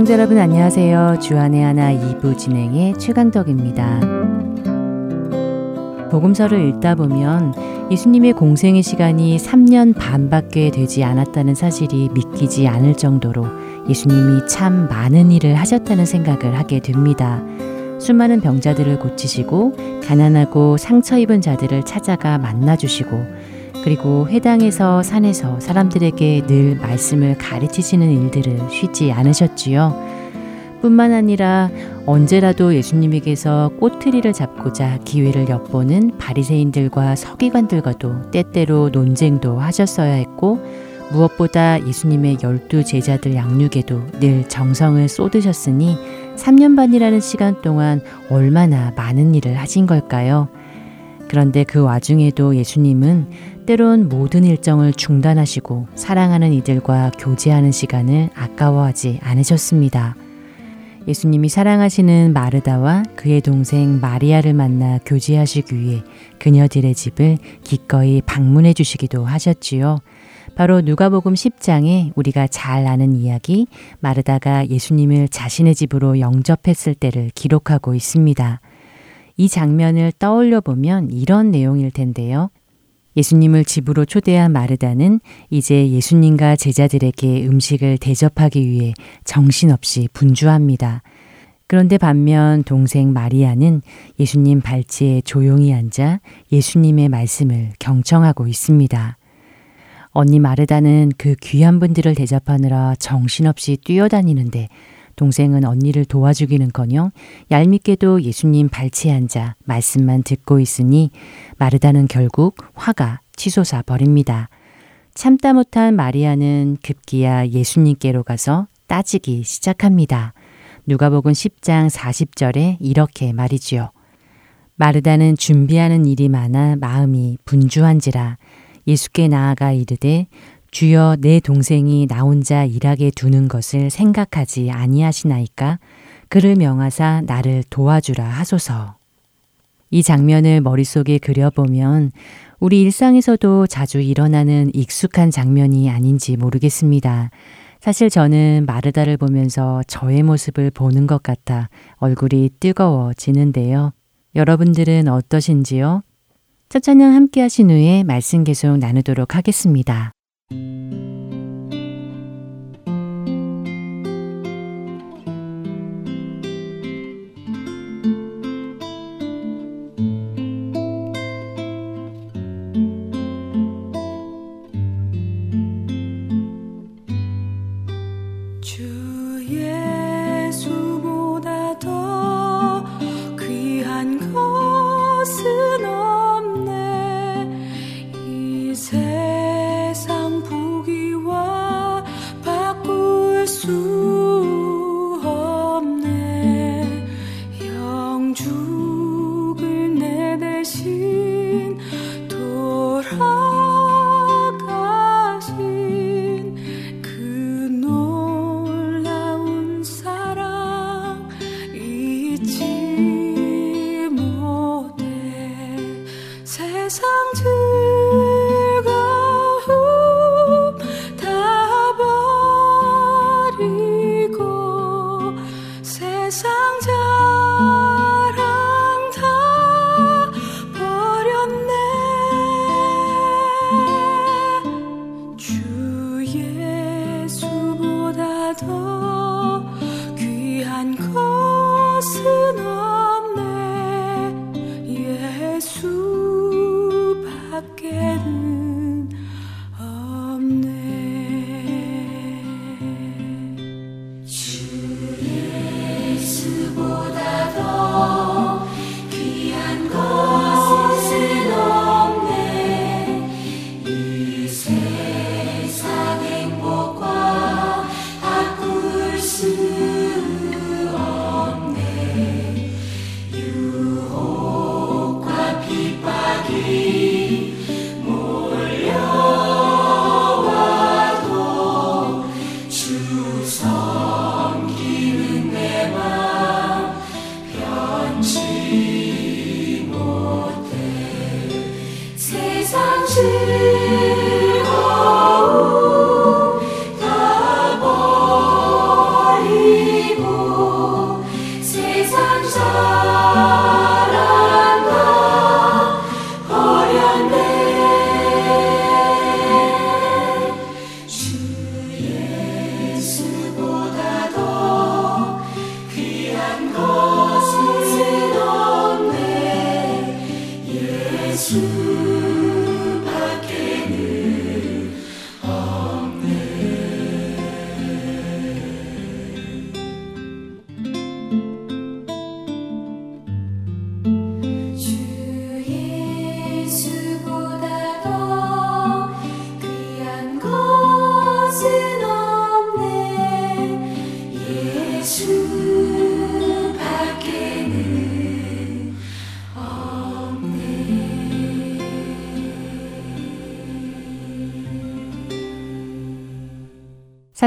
애청자 여러분 안녕하세요. 주안의 하나 2부 진행의 최강덕입니다. 복음서를 읽다 보면 예수님의 공생의 시간이 3년 반밖에 되지 않았다는 사실이 믿기지 않을 정도로 예수님이 참 많은 일을 하셨다는 생각을 하게 됩니다. 수많은 병자들을 고치시고 가난하고 상처 입은 자들을 찾아가 만나주시고 그리고 회당에서 산에서 사람들에게 늘 말씀을 가르치시는 일들을 쉬지 않으셨지요. 뿐만 아니라 언제라도 예수님에게서 꼬투리를 잡고자 기회를 엿보는 바리새인들과 서기관들과도 때때로 논쟁도 하셨어야 했고 무엇보다 예수님의 열두 제자들 양육에도 늘 정성을 쏟으셨으니 3년 반이라는 시간 동안 얼마나 많은 일을 하신 걸까요? 그런데 그 와중에도 예수님은 때론 모든 일정을 중단하시고 사랑하는 이들과 교제하는 시간을 아까워하지 않으셨습니다. 예수님이 사랑하시는 마르다와 그의 동생 마리아를 만나 교제하시기 위해 그녀들의 집을 기꺼이 방문해 주시기도 하셨지요. 바로 누가복음 10장에 우리가 잘 아는 이야기 마르다가 예수님을 자신의 집으로 영접했을 때를 기록하고 있습니다. 이 장면을 떠올려 보면 이런 내용일 텐데요. 예수님을 집으로 초대한 마르다는 이제 예수님과 제자들에게 음식을 대접하기 위해 정신없이 분주합니다. 그런데 반면 동생 마리아는 예수님 발치에 조용히 앉아 예수님의 말씀을 경청하고 있습니다. 언니 마르다는 그 귀한 분들을 대접하느라 정신없이 뛰어다니는데 동생은 언니를 도와주기는커녕 얄밉게도 예수님 발치에 앉아 말씀만 듣고 있으니 마르다는 결국 화가 치솟아 버립니다. 참다 못한 마리아는 급기야 예수님께로 가서 따지기 시작합니다. 누가복음 10장 40절에 이렇게 말이지요. 마르다는 준비하는 일이 많아 마음이 분주한지라 예수께 나아가 이르되 주여 내 동생이 나 혼자 일하게 두는 것을 생각하지 아니하시나이까 그를 명하사 나를 도와주라 하소서. 이 장면을 머릿속에 그려보면 우리 일상에서도 자주 일어나는 익숙한 장면이 아닌지 모르겠습니다. 사실 저는 마르다를 보면서 저의 모습을 보는 것 같아 얼굴이 뜨거워지는데요. 여러분들은 어떠신지요? 첫 찬양 함께 하신 후에 말씀 계속 나누도록 하겠습니다. Música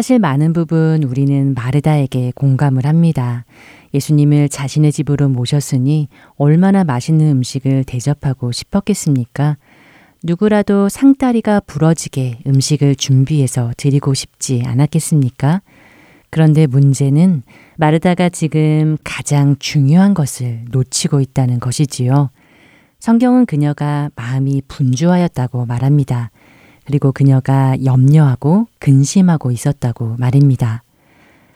사실 많은 부분 우리는 마르다에게 공감을 합니다. 예수님을 자신의 집으로 모셨으니 얼마나 맛있는 음식을 대접하고 싶었겠습니까? 누구라도 상다리가 부러지게 음식을 준비해서 드리고 싶지 않았겠습니까? 그런데 문제는 마르다가 지금 가장 중요한 것을 놓치고 있다는 것이지요. 성경은 그녀가 마음이 분주하였다고 말합니다. 그리고 그녀가 염려하고 근심하고 있었다고 말입니다.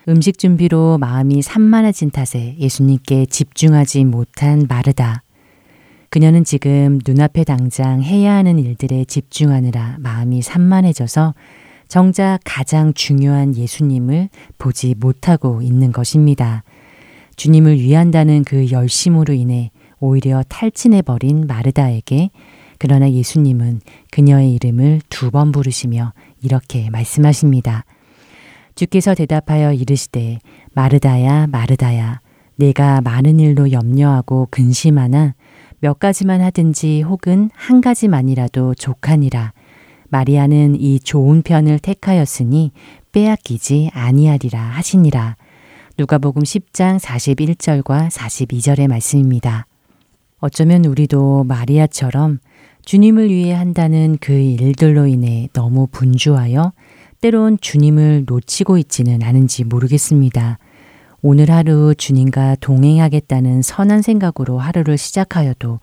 음식 준비로 마음이 산만해진 탓에 예수님께 집중하지 못한 마르다. 그녀는 지금 눈앞에 당장 해야 하는 일들에 집중하느라 마음이 산만해져서 정작 가장 중요한 예수님을 보지 못하고 있는 것입니다. 주님을 위한다는 그 열심으로 인해 오히려 탈진해버린 마르다에게 그러나 예수님은 그녀의 이름을 두 번 부르시며 이렇게 말씀하십니다. 주께서 대답하여 이르시되 마르다야 마르다야 내가 많은 일로 염려하고 근심하나 몇 가지만 하든지 혹은 한 가지만이라도 족하니라 마리아는 이 좋은 편을 택하였으니 빼앗기지 아니하리라 하시니라 누가복음 10장 41절과 42절의 말씀입니다. 어쩌면 우리도 마리아처럼 주님을 위해 한다는 그 일들로 인해 너무 분주하여 때론 주님을 놓치고 있지는 않은지 모르겠습니다. 오늘 하루 주님과 동행하겠다는 선한 생각으로 하루를 시작하여도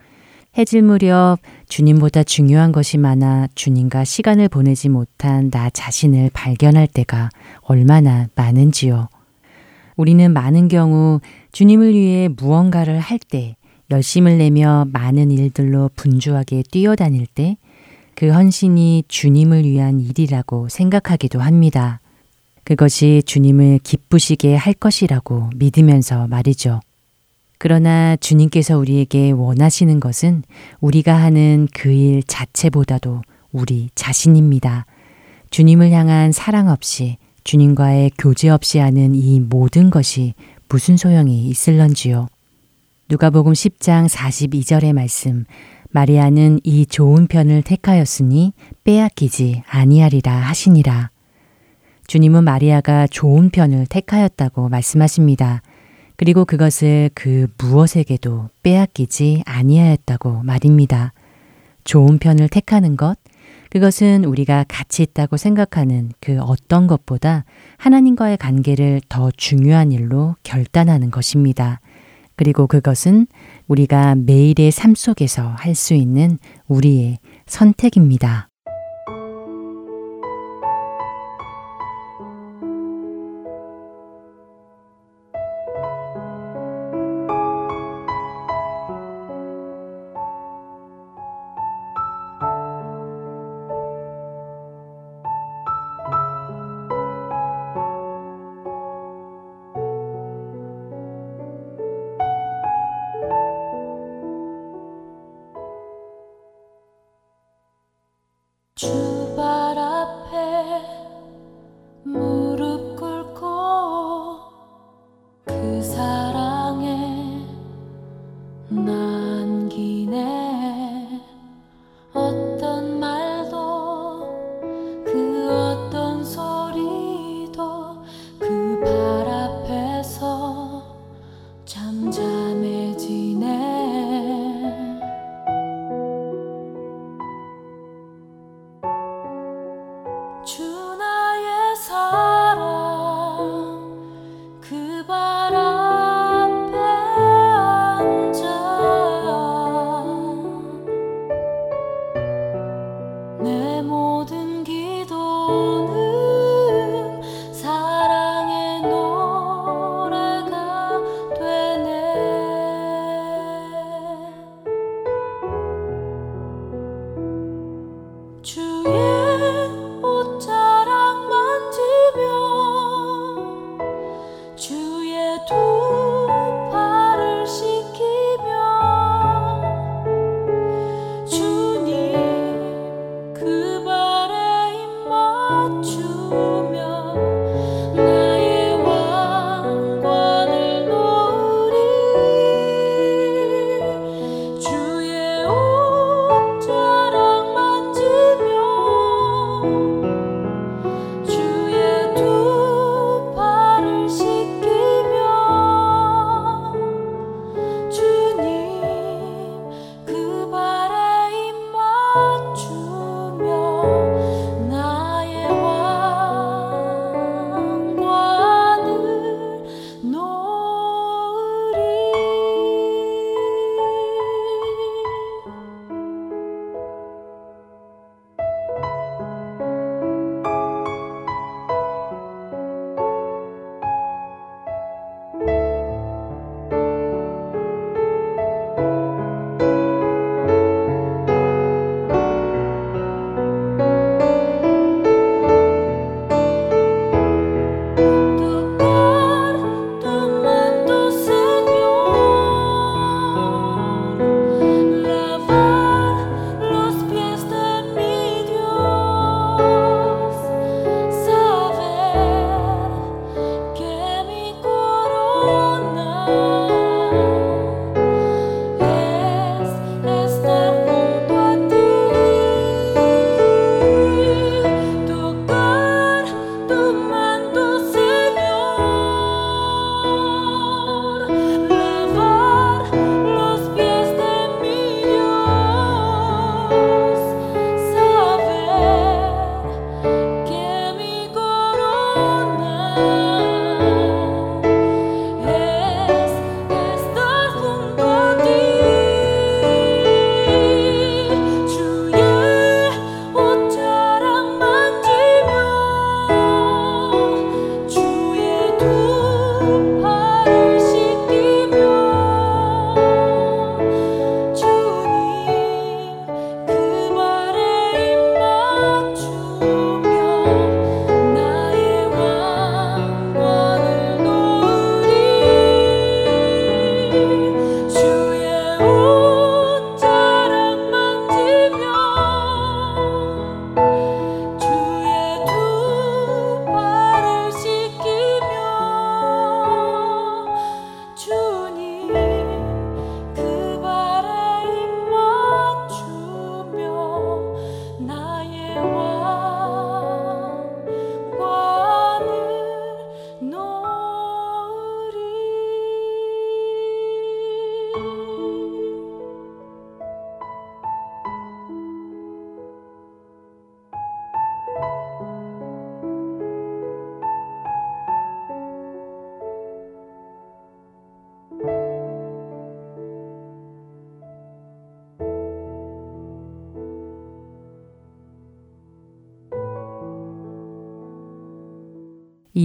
해질 무렵 주님보다 중요한 것이 많아 주님과 시간을 보내지 못한 나 자신을 발견할 때가 얼마나 많은지요. 우리는 많은 경우 주님을 위해 무언가를 할 때 열심을 내며 많은 일들로 분주하게 뛰어다닐 때 그 헌신이 주님을 위한 일이라고 생각하기도 합니다. 그것이 주님을 기쁘시게 할 것이라고 믿으면서 말이죠. 그러나 주님께서 우리에게 원하시는 것은 우리가 하는 그 일 자체보다도 우리 자신입니다. 주님을 향한 사랑 없이 주님과의 교제 없이 하는 이 모든 것이 무슨 소용이 있을런지요. 누가복음 10장 42절의 말씀 마리아는 이 좋은 편을 택하였으니 빼앗기지 아니하리라 하시니라. 주님은 마리아가 좋은 편을 택하였다고 말씀하십니다. 그리고 그것을 그 무엇에게도 빼앗기지 아니하였다고 말입니다. 좋은 편을 택하는 것, 그것은 우리가 가치 있다고 생각하는 그 어떤 것보다 하나님과의 관계를 더 중요한 일로 결단하는 것입니다. 그리고 그것은 우리가 매일의 삶 속에서 할 수 있는 우리의 선택입니다.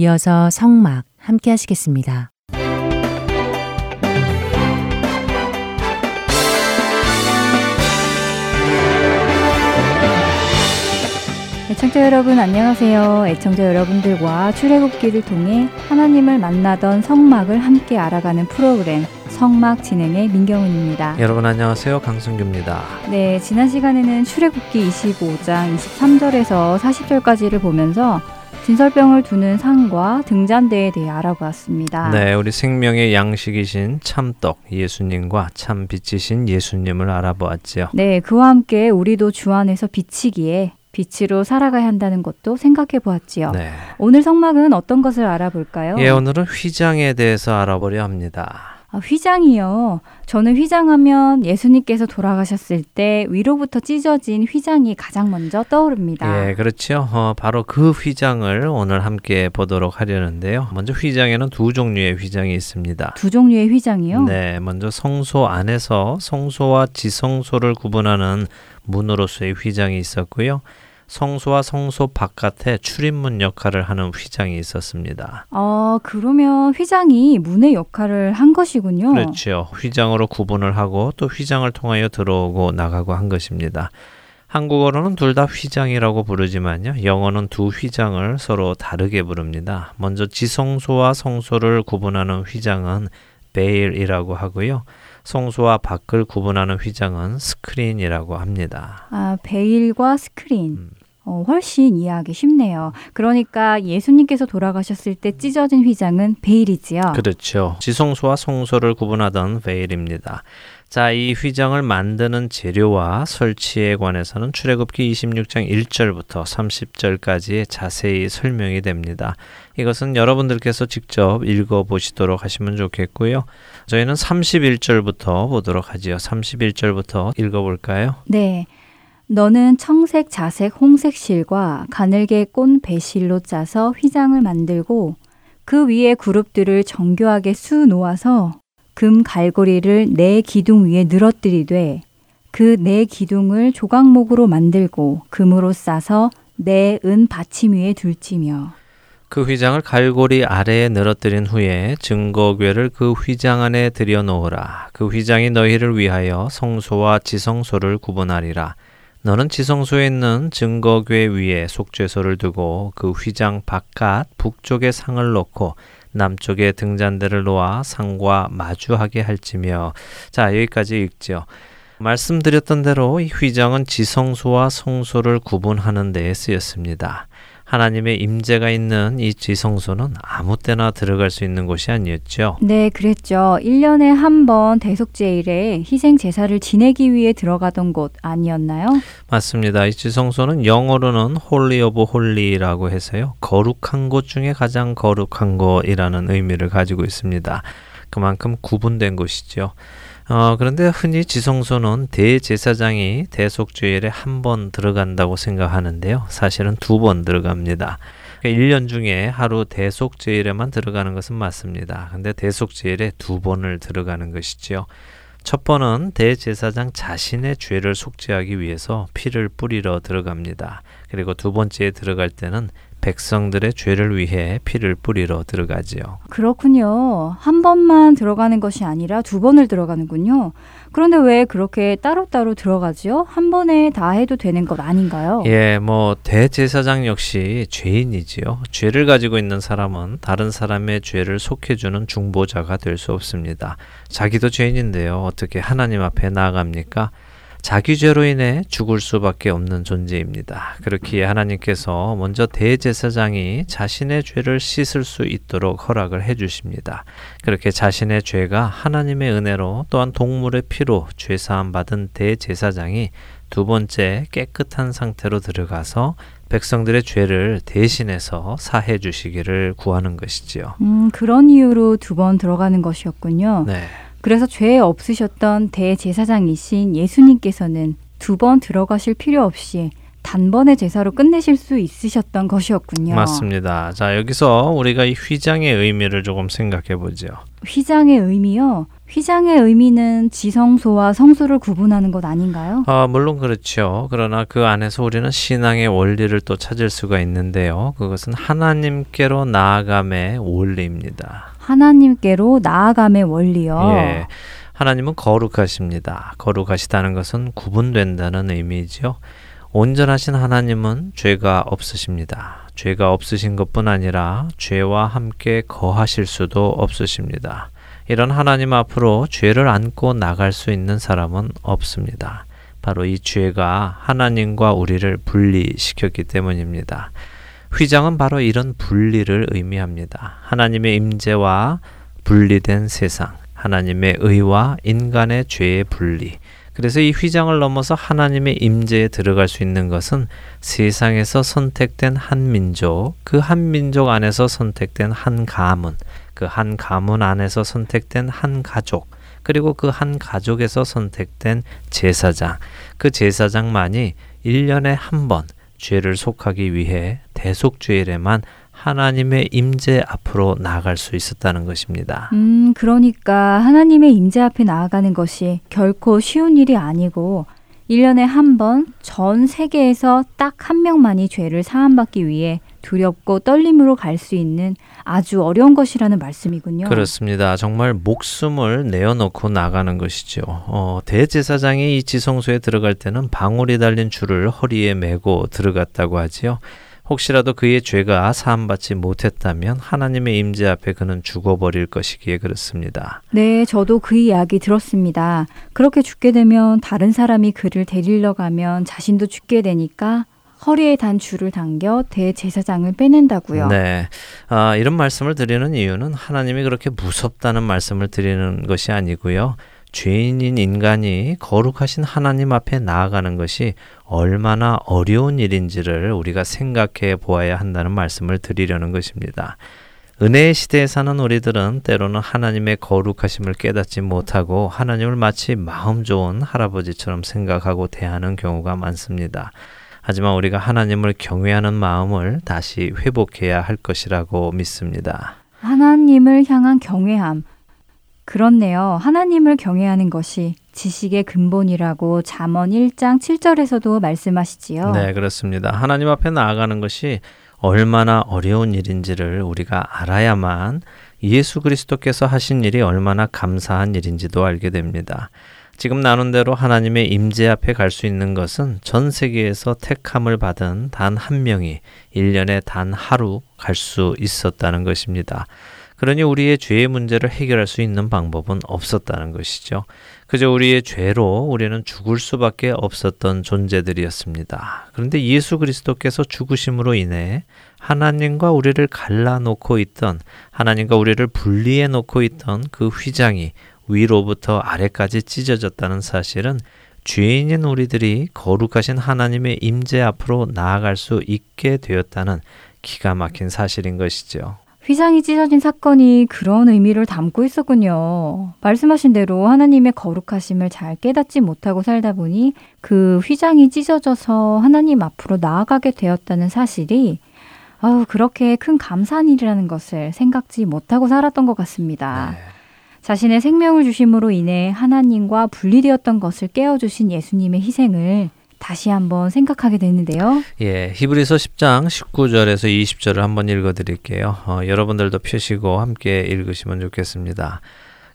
이어서 성막 함께 하시겠습니다. 애청자 여러분 안녕하세요. 애청자 여러분들과 출애굽기를 통해 하나님을 만나던 성막을 함께 알아가는 프로그램 성막 진행의 민경훈입니다. 여러분 안녕하세요. 강승규입니다. 네, 지난 시간에는 출애굽기 25장 23절에서 40절까지를 보면서 진설병을 두는 상과 등잔대에 대해 알아보았습니다. 네, 우리 생명의 양식이신 참떡 예수님과 참 빛이신 예수님을 알아보았지요. 네, 그와 함께 우리도 주 안에서 비치기에 빛으로 살아가야 한다는 것도 생각해 보았지요. 네. 오늘 성막은 어떤 것을 알아볼까요? 예, 오늘은 휘장에 대해서 알아보려 합니다. 아, 휘장이요. 저는 휘장하면 예수님께서 돌아가셨을 때 위로부터 찢어진 휘장이 가장 먼저 떠오릅니다. 예, 그렇죠. 어, 바로 그 휘장을 오늘 함께 보도록 하려는데요. 먼저 휘장에는 두 종류의 휘장이 있습니다. 두 종류의 휘장이요? 네, 먼저 성소 안에서 성소와 지성소를 구분하는 문으로서의 휘장이 있었고요. 성소와 성소 바깥에 출입문 역할을 하는 휘장이 있었습니다. 아, 그러면 휘장이 문의 역할을 한 것이군요. 그렇죠. 휘장으로 구분을 하고 또 휘장을 통하여 들어오고 나가고 한 것입니다. 한국어로는 둘 다 휘장이라고 부르지만요. 영어는 두 휘장을 서로 다르게 부릅니다. 먼저 지성소와 성소를 구분하는 휘장은 베일이라고 하고요. 성소와 밖을 구분하는 휘장은 스크린이라고 합니다. 아, 베일과 스크린. 음. 어, 훨씬 이해하기 쉽네요. 그러니까 예수님께서 돌아가셨을 때 찢어진 휘장은 베일이지요. 그렇죠. 지성소와 성소를 구분하던 베일입니다. 자, 이 휘장을 만드는 재료와 설치에 관해서는 출애굽기 26장 1절부터 30절까지 자세히 설명이 됩니다. 이것은 여러분들께서 직접 읽어 보시도록 하시면 좋겠고요. 저희는 31절부터 보도록 하지요. 31절부터 읽어 볼까요? 네. 너는 청색, 자색, 홍색 실과 가늘게 꼰 배실로 짜서 휘장을 만들고 그 위에 그룹들을 정교하게 수 놓아서 금 갈고리를 네 기둥 위에 늘어뜨리되 그 네 기둥을 조각목으로 만들고 금으로 싸서 네 은 받침 위에 둘지며 그 휘장을 갈고리 아래에 늘어뜨린 후에 증거궤를 그 휘장 안에 들여 놓으라. 그 휘장이 너희를 위하여 성소와 지성소를 구분하리라. 너는 지성소에 있는 증거궤 위에 속죄소를 두고 그 휘장 바깥 북쪽에 상을 놓고 남쪽에 등잔대를 놓아 상과 마주하게 할지며 자 여기까지 읽죠. 말씀드렸던 대로 이 휘장은 지성소와 성소를 구분하는 데에 쓰였습니다. 하나님의 임재가 있는 이 지성소는 아무 때나 들어갈 수 있는 곳이 아니었죠. 네, 그랬죠. 1년에 한 번 대속죄일에 희생 제사를 지내기 위해 들어가던 곳 아니었나요? 맞습니다. 이 지성소는 영어로는 Holy of Holy라고 해서요. 거룩한 곳 중에 가장 거룩한 곳이라는 의미를 가지고 있습니다. 그만큼 구분된 곳이죠. 어, 그런데 흔히 지성소는 대제사장이 대속주일에 한 번 들어간다고 생각하는데요. 사실은 두 번 들어갑니다. 1년 중에 하루 대속제일에만 들어가는 것은 맞습니다. 근데 대속제일에 두 번을 들어가는 것이지요. 첫 번은 대제사장 자신의 죄를 속죄하기 위해서 피를 뿌리러 들어갑니다. 그리고 두 번째에 들어갈 때는 백성들의 죄를 위해 피를 뿌리러 들어가지요. 그렇군요. 한 번만 들어가는 것이 아니라 두 번을 들어가는군요. 그런데 왜 그렇게 따로따로 들어가지요? 한 번에 다 해도 되는 것 아닌가요? 예, 뭐 대제사장 역시 죄인이지요. 죄를 가지고 있는 사람은 다른 사람의 죄를 속해주는 중보자가 될 수 없습니다. 자기도 죄인인데요. 어떻게 하나님 앞에 나아갑니까? 자기 죄로 인해 죽을 수밖에 없는 존재입니다. 그렇기에 하나님께서 먼저 대제사장이 자신의 죄를 씻을 수 있도록 허락을 해 주십니다. 그렇게 자신의 죄가 하나님의 은혜로 또한 동물의 피로 죄 사함 받은 대제사장이 두 번째 깨끗한 상태로 들어가서 백성들의 죄를 대신해서 사해 주시기를 구하는 것이지요. 음, 그런 이유로 두 번 들어가는 것이었군요. 네. 그래서 죄 없으셨던 대제사장이신 예수님께서는 두 번 들어가실 필요 없이 단번에 제사로 끝내실 수 있으셨던 것이었군요. 맞습니다. 자, 여기서 우리가 이 휘장의 의미를 조금 생각해 보죠. 휘장의 의미요? 휘장의 의미는 지성소와 성소를 구분하는 것 아닌가요? 아, 물론 그렇죠. 그러나 그 안에서 우리는 신앙의 원리를 또 찾을 수가 있는데요. 그것은 하나님께로 나아감의 원리입니다. 하나님께로 나아감의 원리요. 예. 하나님은 거룩하십니다. 거룩하시다는 것은 구분된다는 의미죠. 온전하신 하나님은 죄가 없으십니다. 죄가 없으신 것뿐 아니라 죄와 함께 거하실 수도 없으십니다. 이런 하나님 앞으로 죄를 안고 나갈 수 있는 사람은 없습니다. 바로 이 죄가 하나님과 우리를 분리시켰기 때문입니다. 휘장은 바로 이런 분리를 의미합니다. 하나님의 임재와 분리된 세상, 하나님의 의와 인간의 죄의 분리. 그래서 이 휘장을 넘어서 하나님의 임재에 들어갈 수 있는 것은 세상에서 선택된 한 민족, 그 한 민족 안에서 선택된 한 가문, 그 한 가문 안에서 선택된 한 가족, 그리고 그 한 가족에서 선택된 제사장, 그 제사장만이 1년에 한 번, 죄를 속하기 위해 대속죄일에만 하나님의 임재 앞으로 나아갈 수 있었다는 것입니다. 음, 그러니까 하나님의 임재 앞에 나아가는 것이 결코 쉬운 일이 아니고 1년에 한 번 전 세계에서 딱 한 명만이 죄를 사함받기 위해 두렵고 떨림으로 갈 수 있는 아주 어려운 것이라는 말씀이군요. 그렇습니다. 정말 목숨을 내어놓고 나가는 것이죠. 어, 대제사장이 이 지성소에 들어갈 때는 방울이 달린 줄을 허리에 메고 들어갔다고 하지요. 혹시라도 그의 죄가 사함받지 못했다면 하나님의 임재 앞에 그는 죽어버릴 것이기에 그렇습니다. 네, 저도 그 이야기 들었습니다. 그렇게 죽게 되면 다른 사람이 그를 데리러 가면 자신도 죽게 되니까 허리에 단 줄을 당겨 대제사장을 빼낸다고요. 네. 아, 이런 말씀을 드리는 이유는 하나님이 그렇게 무섭다는 말씀을 드리는 것이 아니고요. 죄인인 인간이 거룩하신 하나님 앞에 나아가는 것이 얼마나 어려운 일인지를 우리가 생각해 보아야 한다는 말씀을 드리려는 것입니다. 은혜의 시대에 사는 우리들은 때로는 하나님의 거룩하심을 깨닫지 못하고 하나님을 마치 마음 좋은 할아버지처럼 생각하고 대하는 경우가 많습니다. 하지만 우리가 하나님을 경외하는 마음을 다시 회복해야 할 것이라고 믿습니다. 하나님을 향한 경외함. 그렇네요. 하나님을 경외하는 것이 지식의 근본이라고 잠언 1장 7절에서도 말씀하시지요. 네, 그렇습니다. 하나님 앞에 나아가는 것이 얼마나 어려운 일인지를 우리가 알아야만 예수 그리스도께서 하신 일이 얼마나 감사한 일인지도 알게 됩니다. 지금 나눈 대로 하나님의 임재 앞에 갈 수 있는 것은 전 세계에서 택함을 받은 단 한 명이 1년에 단 하루 갈 수 있었다는 것입니다. 그러니 우리의 죄의 문제를 해결할 수 있는 방법은 없었다는 것이죠. 그저 우리의 죄로 우리는 죽을 수밖에 없었던 존재들이었습니다. 그런데 예수 그리스도께서 죽으심으로 인해 하나님과 우리를 갈라놓고 있던 하나님과 우리를 분리해 놓고 있던 그 휘장이 위로부터 아래까지 찢어졌다는 사실은 죄인인 우리들이 거룩하신 하나님의 임재 앞으로 나아갈 수 있게 되었다는 기가 막힌 사실인 것이죠. 휘장이 찢어진 사건이 그런 의미를 담고 있었군요. 말씀하신 대로 하나님의 거룩하심을 잘 깨닫지 못하고 살다 보니 그 휘장이 찢어져서 하나님 앞으로 나아가게 되었다는 사실이 아우, 그렇게 큰 감사한 일이라는 것을 생각지 못하고 살았던 것 같습니다. 네. 자신의 생명을 주심으로 인해 하나님과 분리되었던 것을 깨어주신 예수님의 희생을 다시 한번 생각하게 되는데요. 예, 히브리서 10장 19절에서 20절을 한번 읽어 드릴게요. 어, 여러분들도 펴시고 함께 읽으시면 좋겠습니다.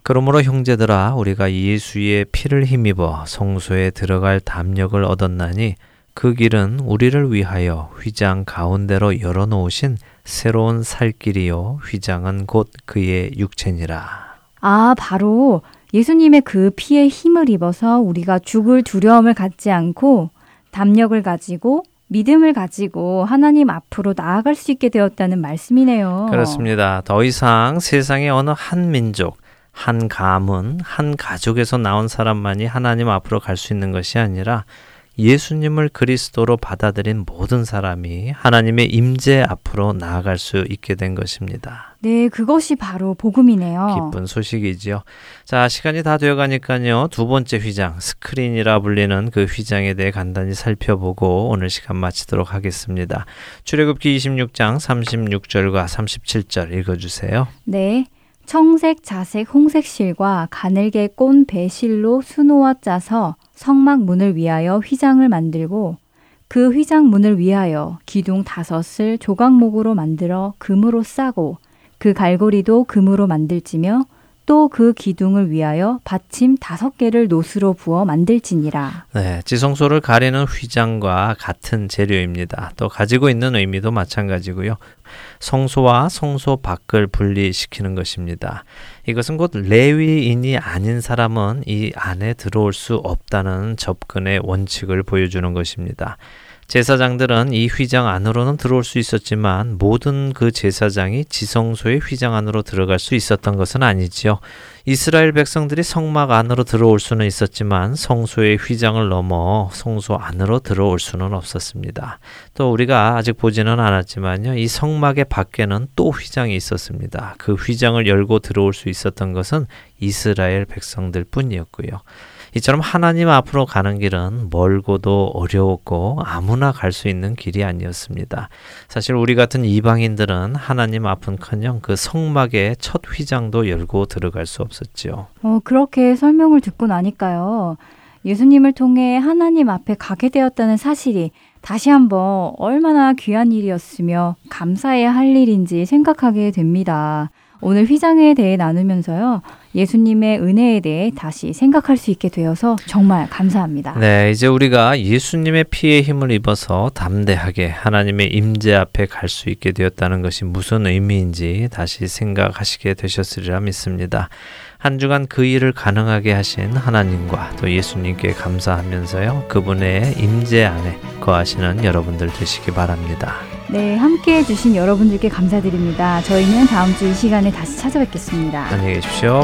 그러므로 형제들아 우리가 예수의 피를 힘입어 성소에 들어갈 담력을 얻었나니 그 길은 우리를 위하여 휘장 가운데로 열어 놓으신 새로운 살 길이요 휘장은 곧 그의 육체니라. 아, 바로 예수님의 그 피에 힘을 입어서 우리가 죽을 두려움을 갖지 않고 담력을 가지고 믿음을 가지고 하나님 앞으로 나아갈 수 있게 되었다는 말씀이네요. 그렇습니다. 더 이상 세상의 어느 한 민족, 한 가문, 한 가족에서 나온 사람만이 하나님 앞으로 갈 수 있는 것이 아니라 예수님을 그리스도로 받아들인 모든 사람이 하나님의 임재 앞으로 나아갈 수 있게 된 것입니다. 네, 그것이 바로 복음이네요. 기쁜 소식이지요. 자, 시간이 다 되어 가니까요. 두 번째 휘장, 스크린이라 불리는 그 휘장에 대해 간단히 살펴보고 오늘 시간 마치도록 하겠습니다. 출애굽기 26장 36절과 37절 읽어 주세요. 네. 청색, 자색, 홍색 실과 가늘게 꼰 배실로 수놓아 짜서 성막 문을 위하여 휘장을 만들고 그 휘장 문을 위하여 기둥 다섯을 조각목으로 만들어 금으로 싸고 그 갈고리도 금으로 만들지며 또 그 기둥을 위하여 받침 다섯 개를 노스로 부어 만들지니라. 네, 지성소를 가리는 휘장과 같은 재료입니다. 또 가지고 있는 의미도 마찬가지고요. 성소와 성소 밖을 분리시키는 것입니다. 이것은 곧 레위인이 아닌 사람은 이 안에 들어올 수 없다는 접근의 원칙을 보여주는 것입니다. 제사장들은 이 휘장 안으로는 들어올 수 있었지만 모든 그 제사장이 지성소의 휘장 안으로 들어갈 수 있었던 것은 아니지요. 이스라엘 백성들이 성막 안으로 들어올 수는 있었지만 성소의 휘장을 넘어 성소 안으로 들어올 수는 없었습니다. 또 우리가 아직 보지는 않았지만요. 이 성막의 밖에는 또 휘장이 있었습니다. 그 휘장을 열고 들어올 수 있었던 것은 이스라엘 백성들 뿐이었고요. 이처럼 하나님 앞으로 가는 길은 멀고도 어려웠고 아무나 갈 수 있는 길이 아니었습니다. 사실 우리 같은 이방인들은 하나님 앞은커녕 그 성막의 첫 휘장도 열고 들어갈 수 없었지요. 어, 그렇게 설명을 듣고 나니까요. 예수님을 통해 하나님 앞에 가게 되었다는 사실이 다시 한번 얼마나 귀한 일이었으며 감사해야 할 일인지 생각하게 됩니다. 오늘 휘장에 대해 나누면서요. 예수님의 은혜에 대해 다시 생각할 수 있게 되어서 정말 감사합니다. 네, 이제 우리가 예수님의 피의 힘을 입어서 담대하게 하나님의 임재 앞에 갈 수 있게 되었다는 것이 무슨 의미인지 다시 생각하시게 되셨으리라 믿습니다. 한 주간 그 일을 가능하게 하신 하나님과 또 예수님께 감사하면서요. 그분의 임재 안에 거하시는 여러분들 되시기 바랍니다. 네, 함께 해주신 여러분들께 감사드립니다. 저희는 다음 주 이 시간에 다시 찾아뵙겠습니다. 안녕히 계십시오.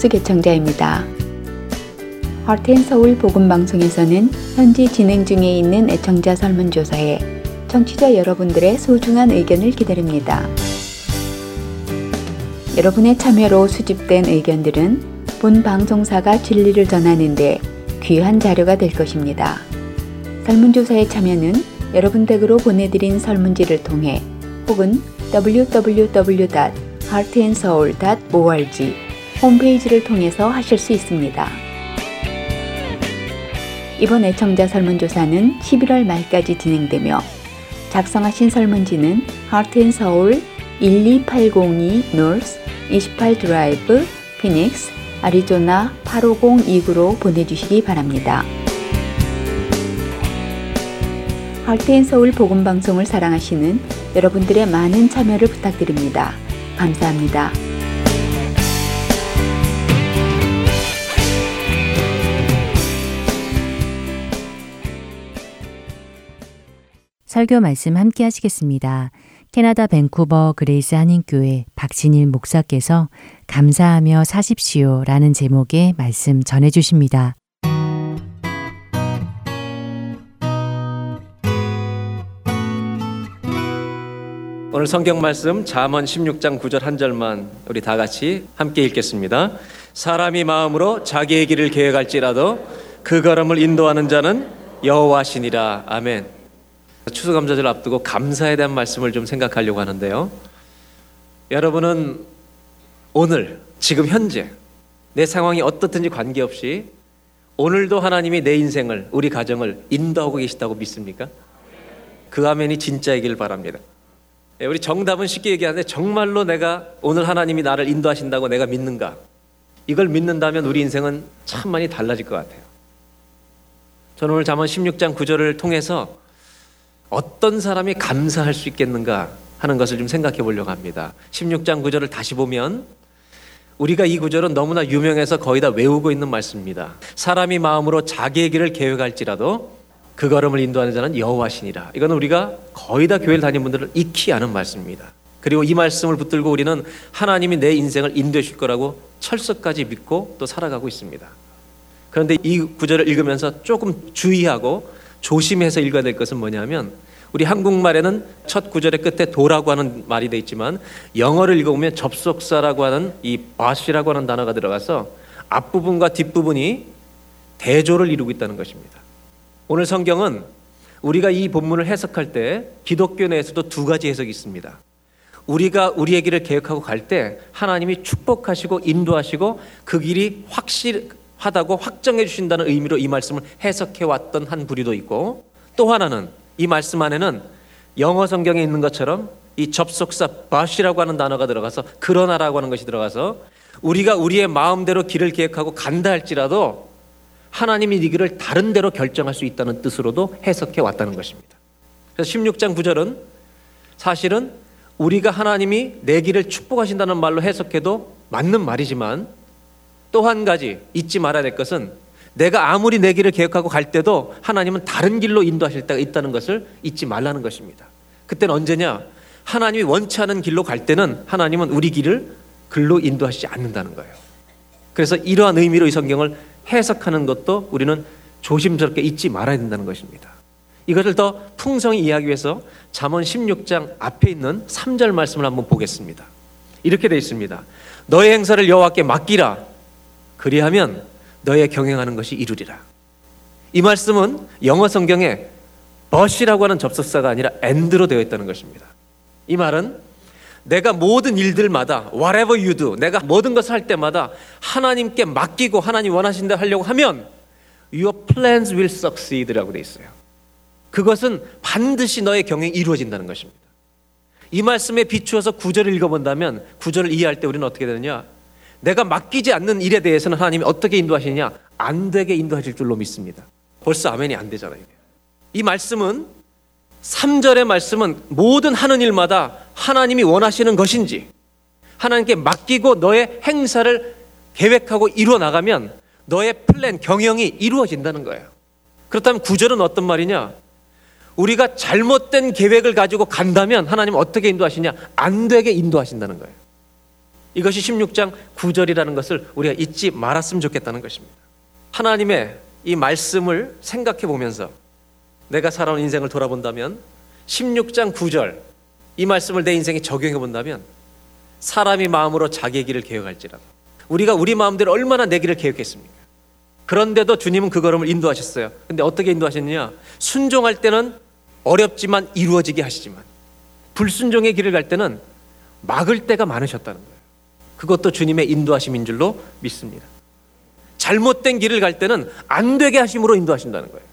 정혜수 개청자입니다. 하트앤 서울 복음방송에서는 현지 진행 중에 있는 애청자 설문조사에 청취자 여러분들의 소중한 의견을 기다립니다. 여러분의 참여로 수집된 의견들은 본 방송사가 진리를 전하는데 귀한 자료가 될 것입니다. 설문조사에 참여는 여러분 댁으로 보내드린 설문지를 통해 혹은 www.heartandsoul.org 홈페이지를 통해서 하실 수 있습니다. 이번 애청자 설문조사는 11월 말까지 진행되며 작성하신 설문지는 Soul 12802 North 28 드라이브 피닉스 아리조나 85029로 보내주시기 바랍니다. Heart and Soul 복음방송을 사랑하시는 여러분들의 많은 참여를 부탁드립니다. 감사합니다. 설교 말씀 함께 하시겠습니다. 캐나다 밴쿠버 그레이스 한인교회 박진일 목사께서 감사하며 사십시오 라는 제목의 말씀 전해 주십니다. 오늘 성경 말씀 잠언 16장 9절 한 절만 우리 다 같이 함께 읽겠습니다. 사람이 마음으로 자기의 길을 계획할지라도 그 걸음을 인도하는 자는 여호와시니라. 아멘. 추수 감사절 앞두고 감사에 대한 말씀을 좀 생각하려고 하는데요. 여러분은 오늘 지금 현재 내 상황이 어떻든지 관계없이 오늘도 하나님이 내 인생을, 우리 가정을 인도하고 계시다고 믿습니까? 그 아멘이 진짜이길 바랍니다. 예, 우리 정답은 쉽게 얘기하는데 정말로 내가 오늘 하나님이 나를 인도하신다고 내가 믿는가? 이걸 믿는다면 우리 인생은 참 많이 달라질 것 같아요. 저는 오늘 잠언 16장 9절을 통해서 어떤 사람이 감사할 수 있겠는가 하는 것을 좀 생각해 보려고 합니다. 16장 9절을 다시 보면 우리가 이 구절은 너무나 유명해서 거의 다 외우고 있는 말씀입니다. 사람이 마음으로 자기의 길을 계획할지라도 그 걸음을 인도하는 자는 여호와시니라. 이거는 우리가 거의 다 교회를 다니는 분들은 익히 아는 말씀입니다. 그리고 이 말씀을 붙들고 우리는 하나님이 내 인생을 인도해 줄 거라고 철석까지 믿고 또 살아가고 있습니다. 그런데 이 구절을 읽으면서 조금 주의하고 조심해서 읽어야 될 것은 뭐냐면 우리 한국말에는 첫 구절의 끝에 도라고 하는 말이 돼 있지만 영어를 읽어보면 접속사라고 하는 이 바시라고 하는 단어가 들어가서 앞부분과 뒷부분이 대조를 이루고 있다는 것입니다. 오늘 성경은 우리가 이 본문을 해석할 때 기독교 내에서도 두 가지 해석이 있습니다. 우리가 우리의 길을 계획하고 갈 때 하나님이 축복하시고 인도하시고 그 길이 확실 하다고 확정해 주신다는 의미로 이 말씀을 해석해 왔던 한 부류도 있고 또 하나는 이 말씀 안에는 영어 성경에 있는 것처럼 이 접속사 but이라고 하는 단어가 들어가서 그러나라고 하는 것이 들어가서 우리가 우리의 마음대로 길을 계획하고 간다 할지라도 하나님이 이 길을 다른 데로 결정할 수 있다는 뜻으로도 해석해 왔다는 것입니다. 그래서 16장 9절은 사실은 우리가 하나님이 내 길을 축복하신다는 말로 해석해도 맞는 말이지만 또 한 가지 잊지 말아야 될 것은 내가 아무리 내 길을 계획하고 갈 때도 하나님은 다른 길로 인도하실 때가 있다는 것을 잊지 말라는 것입니다. 그때는 언제냐? 하나님이 원치 않은 길로 갈 때는 하나님은 우리 길을 글로 인도하시지 않는다는 거예요. 그래서 이러한 의미로 이 성경을 해석하는 것도 우리는 조심스럽게 잊지 말아야 된다는 것입니다. 이것을 더 풍성히 이해하기 위해서 잠언 16장 앞에 있는 3절 말씀을 한번 보겠습니다. 이렇게 되어 있습니다. 너의 행사를 여호와께 맡기라. 그리하면 너의 경영하는 것이 이루리라. 이 말씀은 영어 성경에 but이라고 하는 접속사가 아니라 and로 되어 있다는 것입니다. 이 말은 내가 모든 일들마다 whatever you do 내가 모든 것을 할 때마다 하나님께 맡기고 하나님 원하신 대 하려고 하면 your plans will succeed라고 되어 있어요. 그것은 반드시 너의 경영이 이루어진다는 것입니다. 이 말씀에 비추어서 구절을 읽어본다면 구절을 이해할 때 우리는 어떻게 되느냐? 내가 맡기지 않는 일에 대해서는 하나님이 어떻게 인도하시냐? 안 되게 인도하실 줄로 믿습니다. 벌써 아멘이 안 되잖아요. 이 말씀은 3절의 말씀은 모든 하는 일마다 하나님이 원하시는 것인지 하나님께 맡기고 너의 행사를 계획하고 이루어 나가면 너의 플랜 경영이 이루어진다는 거예요. 그렇다면 구절은 어떤 말이냐? 우리가 잘못된 계획을 가지고 간다면 하나님 어떻게 인도하시냐? 안 되게 인도하신다는 거예요. 이것이 16장 9절이라는 것을 우리가 잊지 말았으면 좋겠다는 것입니다. 하나님의 이 말씀을 생각해 보면서 내가 살아온 인생을 돌아본다면 16장 9절 이 말씀을 내 인생에 적용해 본다면 사람이 마음으로 자기의 길을 계획할지라도 우리가 우리 마음대로 얼마나 내 길을 계획했습니까? 그런데도 주님은 그 걸음을 인도하셨어요. 근데 어떻게 인도하셨느냐? 순종할 때는 어렵지만 이루어지게 하시지만 불순종의 길을 갈 때는 막을 때가 많으셨다는 거예요. 그것도 주님의 인도하심인 줄로 믿습니다. 잘못된 길을 갈 때는 안 되게 하심으로 인도하신다는 거예요.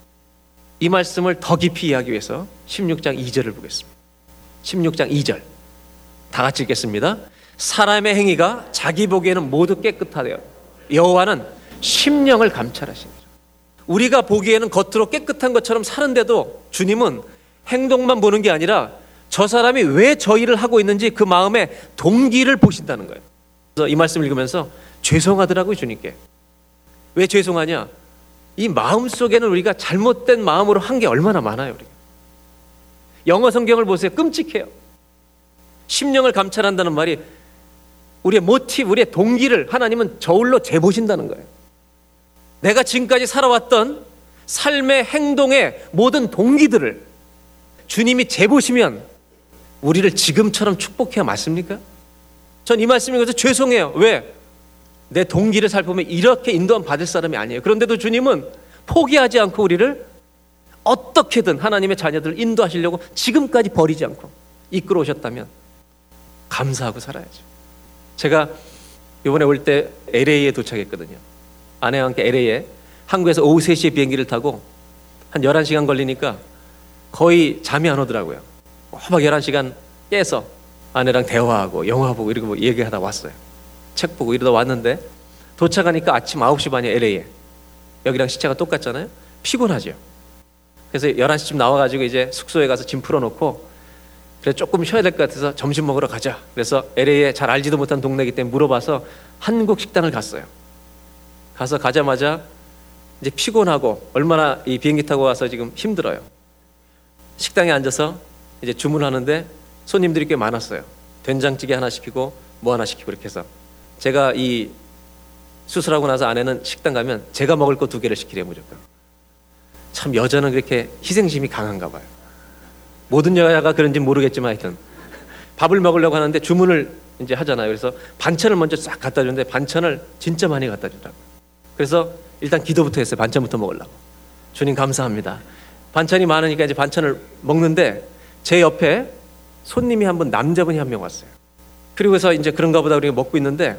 이 말씀을 더 깊이 이해하기 위해서 16장 2절을 보겠습니다. 16장 2절. 다 같이 읽겠습니다. 사람의 행위가 자기 보기에는 모두 깨끗하대요. 여호와는 심령을 감찰하시니라. 우리가 보기에는 겉으로 깨끗한 것처럼 사는데도 주님은 행동만 보는 게 아니라 저 사람이 왜 저 일을 하고 있는지 그 마음의 동기를 보신다는 거예요. 그래서 이 말씀 읽으면서 죄송하더라고요, 주님께. 왜 죄송하냐? 이 마음 속에는 우리가 잘못된 마음으로 한 게 얼마나 많아요, 우리가. 영어 성경을 보세요. 끔찍해요. 심령을 감찰한다는 말이 우리의 모티브, 우리의 동기를 하나님은 저울로 재보신다는 거예요. 내가 지금까지 살아왔던 삶의 행동의 모든 동기들을 주님이 재보시면 우리를 지금처럼 축복해야 맞습니까? 전 이 말씀 읽어서 죄송해요. 왜? 내 동기를 살펴보면 이렇게 인도함 받을 사람이 아니에요. 그런데도 주님은 포기하지 않고 우리를 어떻게든 하나님의 자녀들을 인도하시려고 지금까지 버리지 않고 이끌어 오셨다면 감사하고 살아야죠. 제가 이번에 올 때 LA에 도착했거든요. 아내와 함께 LA에 한국에서 오후 3시에 비행기를 타고 한 11시간 걸리니까 거의 잠이 안 오더라고요. 꼬박 11시간 깨서 아내랑 대화하고 영화 보고 이러고 뭐 얘기하다 왔어요. 책 보고 이러다 왔는데 도착하니까 아침 9시 반에 LA에 여기랑 시차가 똑같잖아요. 피곤하죠. 그래서 11시쯤 나와가지고 이제 숙소에 가서 짐 풀어놓고 그래 조금 쉬어야 될 것 같아서 점심 먹으러 가자. 그래서 LA에 잘 알지도 못한 동네이기 때문에 물어봐서 한국 식당을 갔어요. 가서 가자마자 이제 피곤하고 얼마나 이 비행기 타고 와서 지금 힘들어요. 식당에 앉아서 이제 주문하는데 손님들이 꽤 많았어요. 된장찌개 하나 시키고 뭐 하나 시키고 이렇게 해서 제가 이 수술하고 나서 아내는 식당 가면 제가 먹을 거 두 개를 시키래요 무조건. 참 여자는 그렇게 희생심이 강한가 봐요. 모든 여자가 그런지 모르겠지만 하여튼 밥을 먹으려고 하는데 주문을 이제 하잖아요. 그래서 반찬을 먼저 싹 갖다 주는데 반찬을 진짜 많이 갖다 주더라고요. 그래서 일단 기도부터 했어요. 반찬부터 먹으려고. 주님 감사합니다. 반찬이 많으니까 이제 반찬을 먹는데 제 옆에 손님이 한 분 남자분이 한 명 왔어요. 그리고서 이제 그런가 보다 우리가 먹고 있는데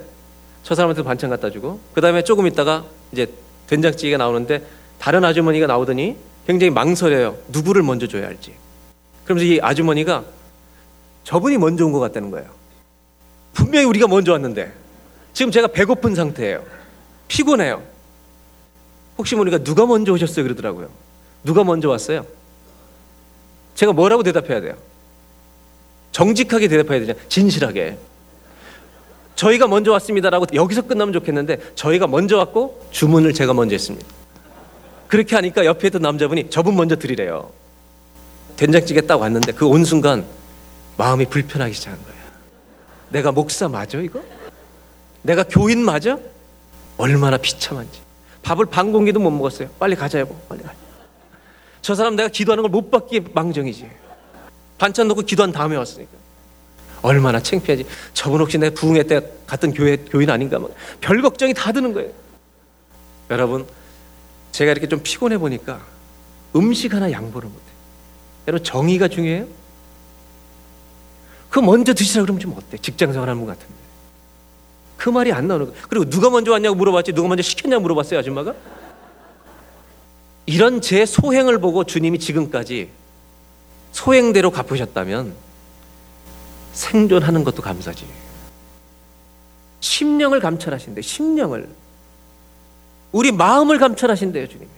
저 사람한테 반찬 갖다 주고 그 다음에 조금 있다가 이제 된장찌개가 나오는데 다른 아주머니가 나오더니 굉장히 망설여요. 누구를 먼저 줘야 할지. 그러면서 이 아주머니가 저분이 먼저 온 것 같다는 거예요. 분명히 우리가 먼저 왔는데 지금 제가 배고픈 상태예요. 피곤해요. 혹시 모르니까 누가 먼저 오셨어요 그러더라고요. 누가 먼저 왔어요? 제가 뭐라고 대답해야 돼요? 정직하게 대답해야 되죠. 진실하게. 저희가 먼저 왔습니다라고 여기서 끝나면 좋겠는데 저희가 먼저 왔고 주문을 제가 먼저 했습니다. 그렇게 하니까 옆에 있던 남자분이 저분 먼저 드리래요. 된장찌개 딱 왔는데 그 온 순간 마음이 불편하기 시작한 거예요. 내가 목사 맞아 이거? 내가 교인 맞아? 얼마나 비참한지. 밥을 반 공기도 못 먹었어요. 빨리 가자 여보. 빨리 가. 저 사람 내가 기도하는 걸 못 받기 망정이지. 반찬 놓고 기도한 다음에 왔으니까. 얼마나 창피하지. 저분 혹시 내 부흥회 때 갔던 교회 교인 아닌가 막 별 걱정이 다 드는 거예요. 여러분, 제가 이렇게 좀 피곤해 보니까 음식 하나 양보를 못해. 여러분 정의가 중요해요. 그 먼저 드시라 그러면 좀 어때? 직장 생활 하는 분 같은데. 그 말이 안 나오는 거. 그리고 누가 먼저 왔냐고 물어봤지 누가 먼저 시켰냐고 물어봤어요 아줌마가. 이런 제 소행을 보고 주님이 지금까지 소행대로 갚으셨다면 생존하는 것도 감사지. 심령을 감찰하신대. 심령을. 우리 마음을 감찰하신대요, 주님이.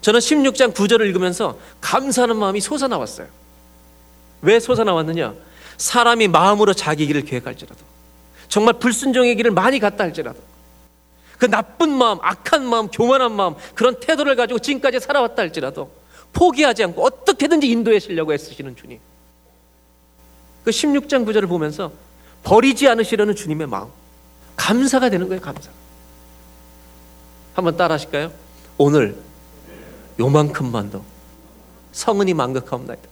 저는 16장 9절을 읽으면서 감사하는 마음이 솟아나왔어요. 왜 솟아나왔느냐? 사람이 마음으로 자기 길을 계획할지라도 정말 불순종의 길을 많이 갔다 할지라도 그 나쁜 마음, 악한 마음, 교만한 마음 그런 태도를 가지고 지금까지 살아왔다 할지라도 포기하지 않고 어떻게든지 인도하시려고 애쓰시는 주님. 그 16장 9절을 보면서 버리지 않으시려는 주님의 마음. 감사가 되는 거예요, 감사. 한번 따라 하실까요? 오늘 요만큼만도 성은이 만극하옵나이다.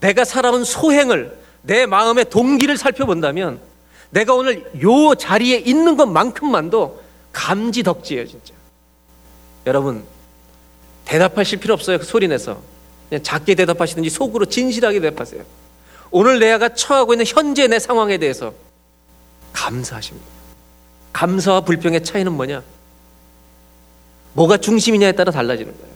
내가 살아온 소행을 내 마음의 동기를 살펴본다면 내가 오늘 요 자리에 있는 것만큼만도 감지덕지예요, 진짜. 여러분 대답하실 필요 없어요. 그 소리 내서 그냥 작게 대답하시든지 속으로 진실하게 대답하세요. 오늘 내가 처하고 있는 현재 내 상황에 대해서 감사하십니다. 감사와 불평의 차이는 뭐냐? 뭐가 중심이냐에 따라 달라지는 거예요.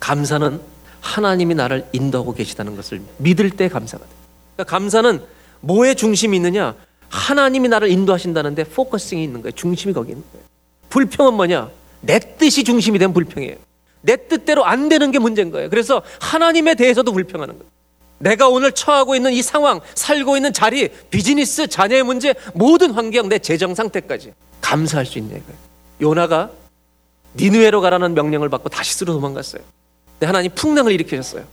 감사는 하나님이 나를 인도하고 계시다는 것을 믿을 때 감사가 돼요. 그러니까 감사는 뭐에 중심이 있느냐? 하나님이 나를 인도하신다는데 focusing이 있는 거예요. 중심이 거기 있는 거예요. 불평은 뭐냐? 내 뜻이 중심이 된 불평이에요. 내 뜻대로 안 되는 게 문제인 거예요. 그래서 하나님에 대해서도 불평하는 거예요. 내가 오늘 처하고 있는 이 상황, 살고 있는 자리, 비즈니스, 자녀의 문제, 모든 환경, 내 재정 상태까지 감사할 수 있냐 이거예요. 요나가 니느웨로 가라는 명령을 받고 다시스로 도망갔어요. 근데 하나님 풍랑을 일으키셨어요.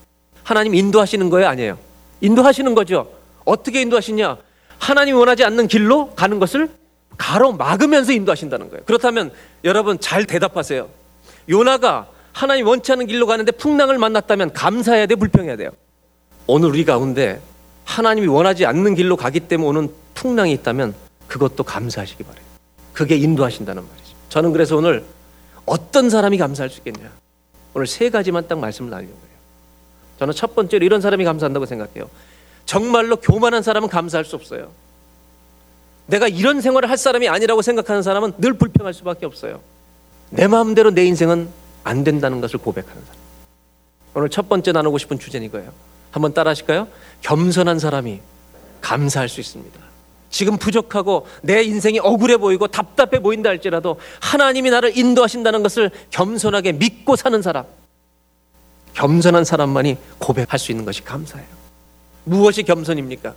하나님 인도하시는 거예요, 아니에요? 인도하시는 거죠. 어떻게 인도하시냐? 하나님이 원하지 않는 길로 가는 것을 가로막으면서 인도하신다는 거예요. 그렇다면 여러분 잘 대답하세요. 요나가 하나님 원치 않는 길로 가는데 풍랑을 만났다면 감사해야 돼, 불평해야 돼요. 오늘 우리 가운데 하나님이 원하지 않는 길로 가기 때문에 오는 풍랑이 있다면 그것도 감사하시기 바래요. 그게 인도하신다는 말이죠. 저는 그래서 오늘 어떤 사람이 감사할 수 있겠냐? 오늘 세 가지만 딱 말씀을 나누려고 해요. 저는 첫 번째로 이런 사람이 감사한다고 생각해요. 정말로 교만한 사람은 감사할 수 없어요. 내가 이런 생활을 할 사람이 아니라고 생각하는 사람은 늘 불평할 수밖에 없어요. 내 마음대로 내 인생은 안 된다는 것을 고백하는 사람. 오늘 첫 번째 나누고 싶은 주제는 이거예요. 한번 따라 하실까요? 겸손한 사람이 감사할 수 있습니다. 지금 부족하고 내 인생이 억울해 보이고 답답해 보인다 할지라도 하나님이 나를 인도하신다는 것을 겸손하게 믿고 사는 사람. 겸손한 사람만이 고백할 수 있는 것이 감사예요. 무엇이 겸손입니까?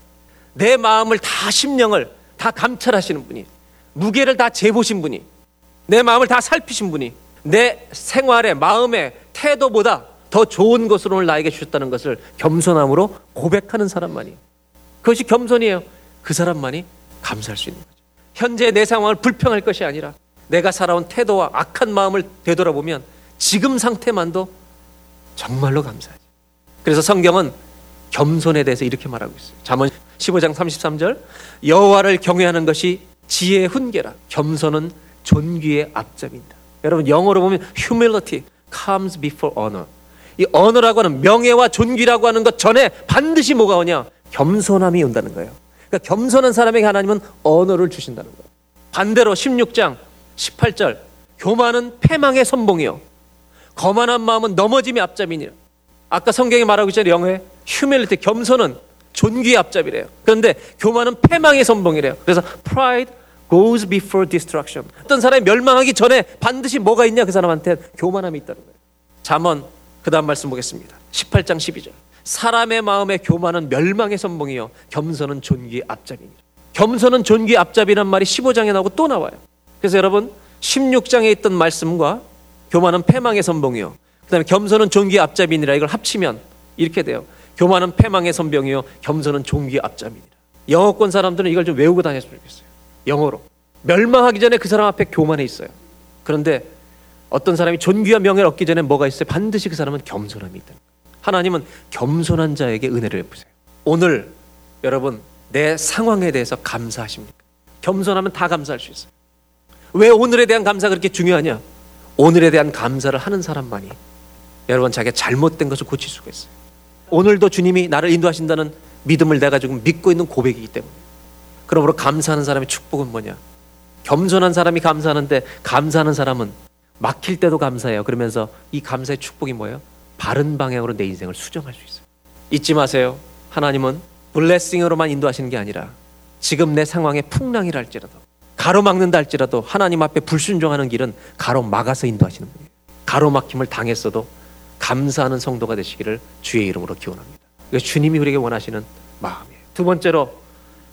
내 마음을 다 심령을 다 감찰하시는 분이 무게를 다 재보신 분이 내 마음을 다 살피신 분이 내 생활의 마음의 태도보다 더 좋은 것으로 오늘 나에게 주셨다는 것을 겸손함으로 고백하는 사람만이 그것이 겸손이에요. 그 사람만이 감사할 수 있는 거죠. 현재 내 상황을 불평할 것이 아니라 내가 살아온 태도와 악한 마음을 되돌아보면 지금 상태만도 정말로 감사하지. 그래서 성경은 겸손에 대해서 이렇게 말하고 있어요. 잠언 15장 33절 여호와를 경외하는 것이 지혜의 훈계라. 겸손은 존귀의 앞잡이다. 여러분 영어로 보면 humility comes before honor. 이 honor라고 하는 명예와 존귀라고 하는 것 전에 반드시 뭐가 오냐? 겸손함이 온다는 거예요. 그러니까 겸손한 사람에게 하나님은 언어를 주신다는 거예요. 반대로 16장 18절 교만은 패망의 선봉이요 거만한 마음은 넘어짐의 앞잡이니라. 아까 성경에 말하고 있잖아요. 영어에 humility 겸손은 존귀의 앞잡이래요. 그런데 교만은 패망의 선봉이래요. 그래서 pride goes before destruction. 어떤 사람이 멸망하기 전에 반드시 뭐가 있냐 그 사람한테 교만함이 있다는 거예요. 잠언 그 다음 말씀 보겠습니다. 18장 12절. 사람의 마음에 교만은 멸망의 선봉이요 겸손은 존귀의 앞잡이니라. 겸손은 존귀의 앞잡이란 말이 15장에 나오고 또 나와요. 그래서 여러분 16장에 있던 말씀과 교만은 패망의 선봉이요. 그다음에 겸손은 존귀의 앞잡이니라 이걸 합치면 이렇게 돼요. 교만은 패망의 선병이요 겸손은 존귀의 앞잡이니라. 영어권 사람들은 이걸 좀 외우고 다녔으면 좋겠어요. 영어로. 멸망하기 전에 그 사람 앞에 교만해 있어요. 그런데 어떤 사람이 존귀와 명예를 얻기 전에 뭐가 있어요? 반드시 그 사람은 겸손함이 있다. 하나님은 겸손한 자에게 은혜를 베푸세요. 오늘 여러분 내 상황에 대해서 감사하십니까? 겸손하면 다 감사할 수 있어요. 왜 오늘에 대한 감사가 그렇게 중요하냐? 오늘에 대한 감사를 하는 사람만이 여러분 자기가 잘못된 것을 고칠 수가 있어요. 오늘도 주님이 나를 인도하신다는 믿음을 내가 지금 믿고 있는 고백이기 때문에. 그러므로 감사하는 사람의 축복은 뭐냐? 겸손한 사람이 감사하는데 감사하는 사람은 막힐 때도 감사해요. 그러면서 이 감사의 축복이 뭐예요? 바른 방향으로 내 인생을 수정할 수 있어요. 잊지 마세요. 하나님은 블레싱으로만 인도하시는 게 아니라 지금 내 상황에 풍랑이랄지라도 가로막는다 할지라도 하나님 앞에 불순종하는 길은 가로막아서 인도하시는 분이에요. 가로막힘을 당했어도 감사하는 성도가 되시기를 주의 이름으로 기원합니다. 이거 주님이 우리에게 원하시는 마음이에요. 두 번째로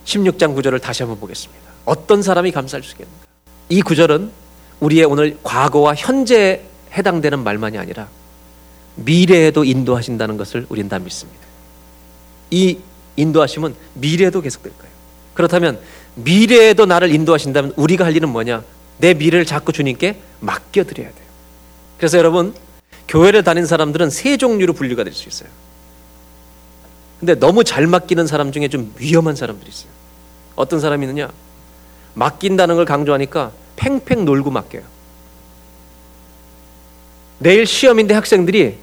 16장 구절을 다시 한번 보겠습니다. 어떤 사람이 감사할 수 있겠는가? 이 구절은 우리의 오늘 과거와 현재에 해당되는 말만이 아니라 미래에도 인도하신다는 것을 우리는 다 믿습니다. 이 인도하심은 미래에도 계속될 거예요. 그렇다면 미래에도 나를 인도하신다면 우리가 할 일은 뭐냐? 내 미래를 자꾸 주님께 맡겨드려야 돼요. 그래서 여러분, 교회를 다닌 사람들은 세 종류로 분류가 될 수 있어요. 근데 너무 잘 맡기는 사람 중에 좀 위험한 사람들이 있어요. 어떤 사람이 있느냐? 맡긴다는 걸 강조하니까 팽팽 놀고 맡겨요. 내일 시험인데 학생들이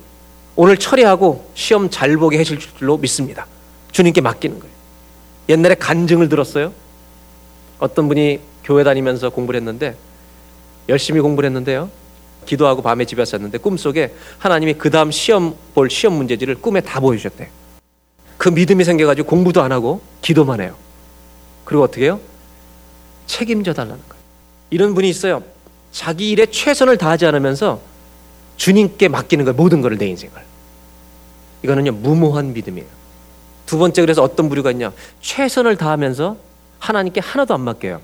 오늘 처리하고 시험 잘 보게 해줄 줄로 믿습니다. 주님께 맡기는 거예요. 옛날에 간증을 들었어요. 어떤 분이 교회 다니면서 공부를 했는데 열심히 공부를 했는데요. 기도하고 밤에 집에 왔었는데 꿈속에 하나님이 그 다음 시험 볼 시험 문제지를 꿈에 다 보여주셨대. 그 믿음이 생겨가지고 공부도 안 하고 기도만 해요. 그리고 어떻게 해요? 책임져 달라는 거예요. 이런 분이 있어요. 자기 일에 최선을 다하지 않으면서 주님께 맡기는 거예요. 모든 것을 내 인생을. 이거는요 무모한 믿음이에요. 두 번째 그래서 어떤 부류가 있냐? 최선을 다하면서 하나님께 하나도 안 맡겨요.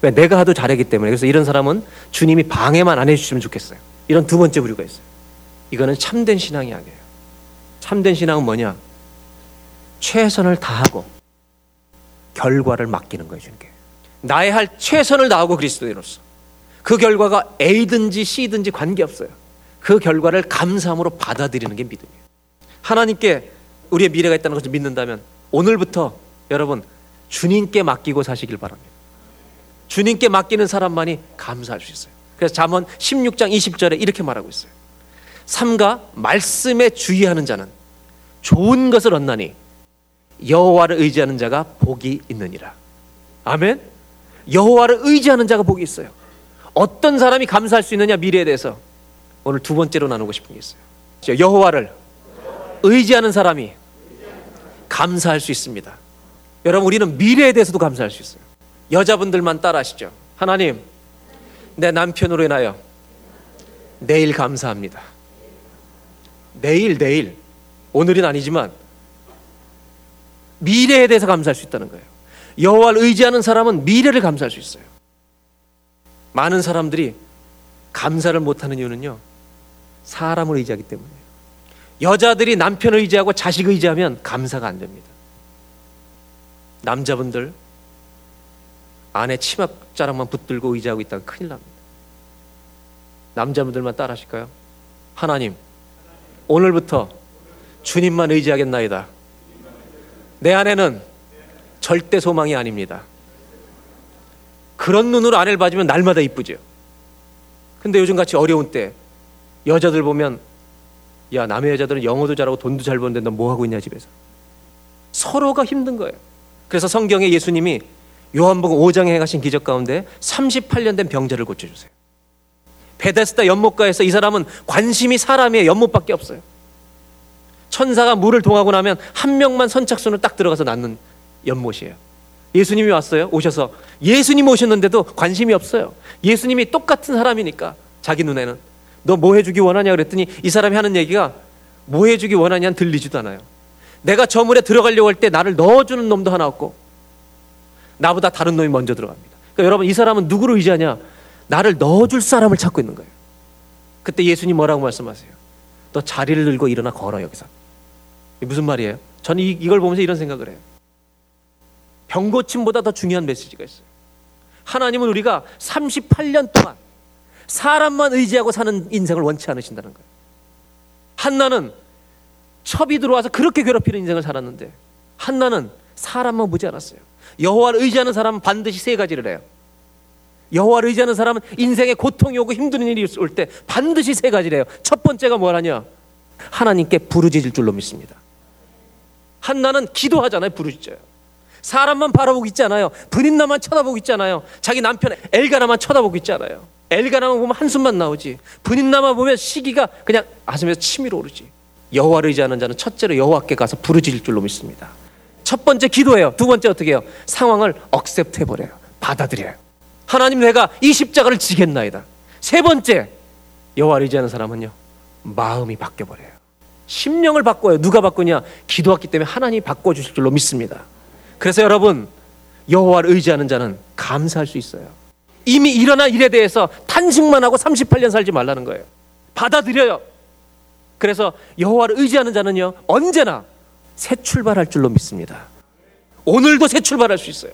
왜? 내가 하도 잘하기 때문에. 그래서 이런 사람은 주님이 방해만 안 해주시면 좋겠어요. 이런 두 번째 부류가 있어요. 이거는 참된 신앙이 아니에요. 참된 신앙은 뭐냐? 최선을 다하고 결과를 맡기는 거예요, 주님께. 나의 할 최선을 다하고 그리스도인으로서 그 결과가 A든지 C든지 관계없어요. 그 결과를 감사함으로 받아들이는 게 믿음이에요. 하나님께 우리의 미래가 있다는 것을 믿는다면 오늘부터 여러분 주님께 맡기고 사시길 바랍니다. 주님께 맡기는 사람만이 감사할 수 있어요. 그래서 잠언 16장 20절에 이렇게 말하고 있어요. 삼가 말씀에 주의하는 자는 좋은 것을 얻나니 여호와를 의지하는 자가 복이 있느니라. 아멘. 여호와를 의지하는 자가 복이 있어요. 어떤 사람이 감사할 수 있느냐 미래에 대해서 오늘 두 번째로 나누고 싶은 게 있어요. 여호와를 의지하는 사람이 감사할 수 있습니다. 여러분 우리는 미래에 대해서도 감사할 수 있어요. 여자분들만 따라하시죠. 하나님, 내 남편으로 인하여 내일 감사합니다. 내일, 내일. 오늘은 아니지만 미래에 대해서 감사할 수 있다는 거예요. 여호와를 의지하는 사람은 미래를 감사할 수 있어요. 많은 사람들이 감사를 못하는 이유는요. 사람을 의지하기 때문이에요. 여자들이 남편을 의지하고 자식 의지하면 감사가 안 됩니다. 남자분들 아내 치맛자락만 붙들고 의지하고 있다가 큰일 납니다. 남자분들만 따라 하실까요? 하나님, 오늘부터 주님만 의지하겠나이다. 내 아내는 절대 소망이 아닙니다. 그런 눈으로 아내를 봐주면 날마다 이쁘죠. 근데 요즘 같이 어려운 때 여자들 보면 야 남의 여자들은 영어도 잘하고 돈도 잘 버는데 너 뭐 하고 있냐 집에서 서로가 힘든 거예요. 그래서 성경에 예수님이 요한복음 5장에 행하신 기적 가운데 38년 된 병자를 고쳐주세요. 베데스다 연못가에서 이 사람은 관심이 사람의 연못밖에 없어요. 천사가 물을 동하고 나면 한 명만 선착순을 딱 들어가서 낳는 연못이에요. 예수님이 왔어요. 오셔서 예수님 오셨는데도 관심이 없어요. 예수님이 똑같은 사람이니까 자기 눈에는 너 뭐 해주기 원하냐 그랬더니 이 사람이 하는 얘기가 뭐 해주기 원하냐는 들리지도 않아요. 내가 저 물에 들어가려고 할 때 나를 넣어주는 놈도 하나 없고 나보다 다른 놈이 먼저 들어갑니다. 그러니까 여러분 이 사람은 누구를 의지하냐? 나를 넣어줄 사람을 찾고 있는 거예요. 그때 예수님 뭐라고 말씀하세요? 너 자리를 들고 일어나 걸어 여기서. 무슨 말이에요? 저는 이, 이걸 보면서 이런 생각을 해요. 병 고침보다 더 중요한 메시지가 있어요. 하나님은 우리가 38년 동안 사람만 의지하고 사는 인생을 원치 않으신다는 거예요. 한나는 첩이 들어와서 그렇게 괴롭히는 인생을 살았는데 한나는 사람만 보지 않았어요. 여호와를 의지하는 사람은 반드시 세 가지를 해요. 여호와를 의지하는 사람은 인생에 고통이 오고 힘든 일이 올 때 반드시 세 가지를 해요. 첫 번째가 뭐라냐? 하나님께 부르짖을 줄로 믿습니다. 한나는 기도하잖아요. 부르짖어요. 사람만 바라보고 있지 않아요. 분인나만 쳐다보고 있지 않아요. 자기 남편 엘가나만 쳐다보고 있지 않아요. 엘가나만 보면 한숨만 나오지. 분인나만 보면 시기가 그냥 가슴에서 치밀어 오르지. 여호와를 의지하는 자는 첫째로 여호와께 가서 부르짖을 줄로 믿습니다. 첫 번째 기도해요. 두 번째 어떻게 해요? 상황을 accept 해 버려요. 받아들여요. 하나님 내가 이 십자가를 지겠나이다. 세 번째 여호와를 의지하는 사람은요. 마음이 바뀌어 버려요. 심령을 바꿔요. 누가 바꾸냐? 기도했기 때문에 하나님이 바꿔 주실 줄로 믿습니다. 그래서 여러분 여호와를 의지하는 자는 감사할 수 있어요. 이미 일어난 일에 대해서 탄식만 하고 38년 살지 말라는 거예요. 받아들여요. 그래서 여호와를 의지하는 자는요 언제나 새 출발할 줄로 믿습니다. 오늘도 새 출발할 수 있어요.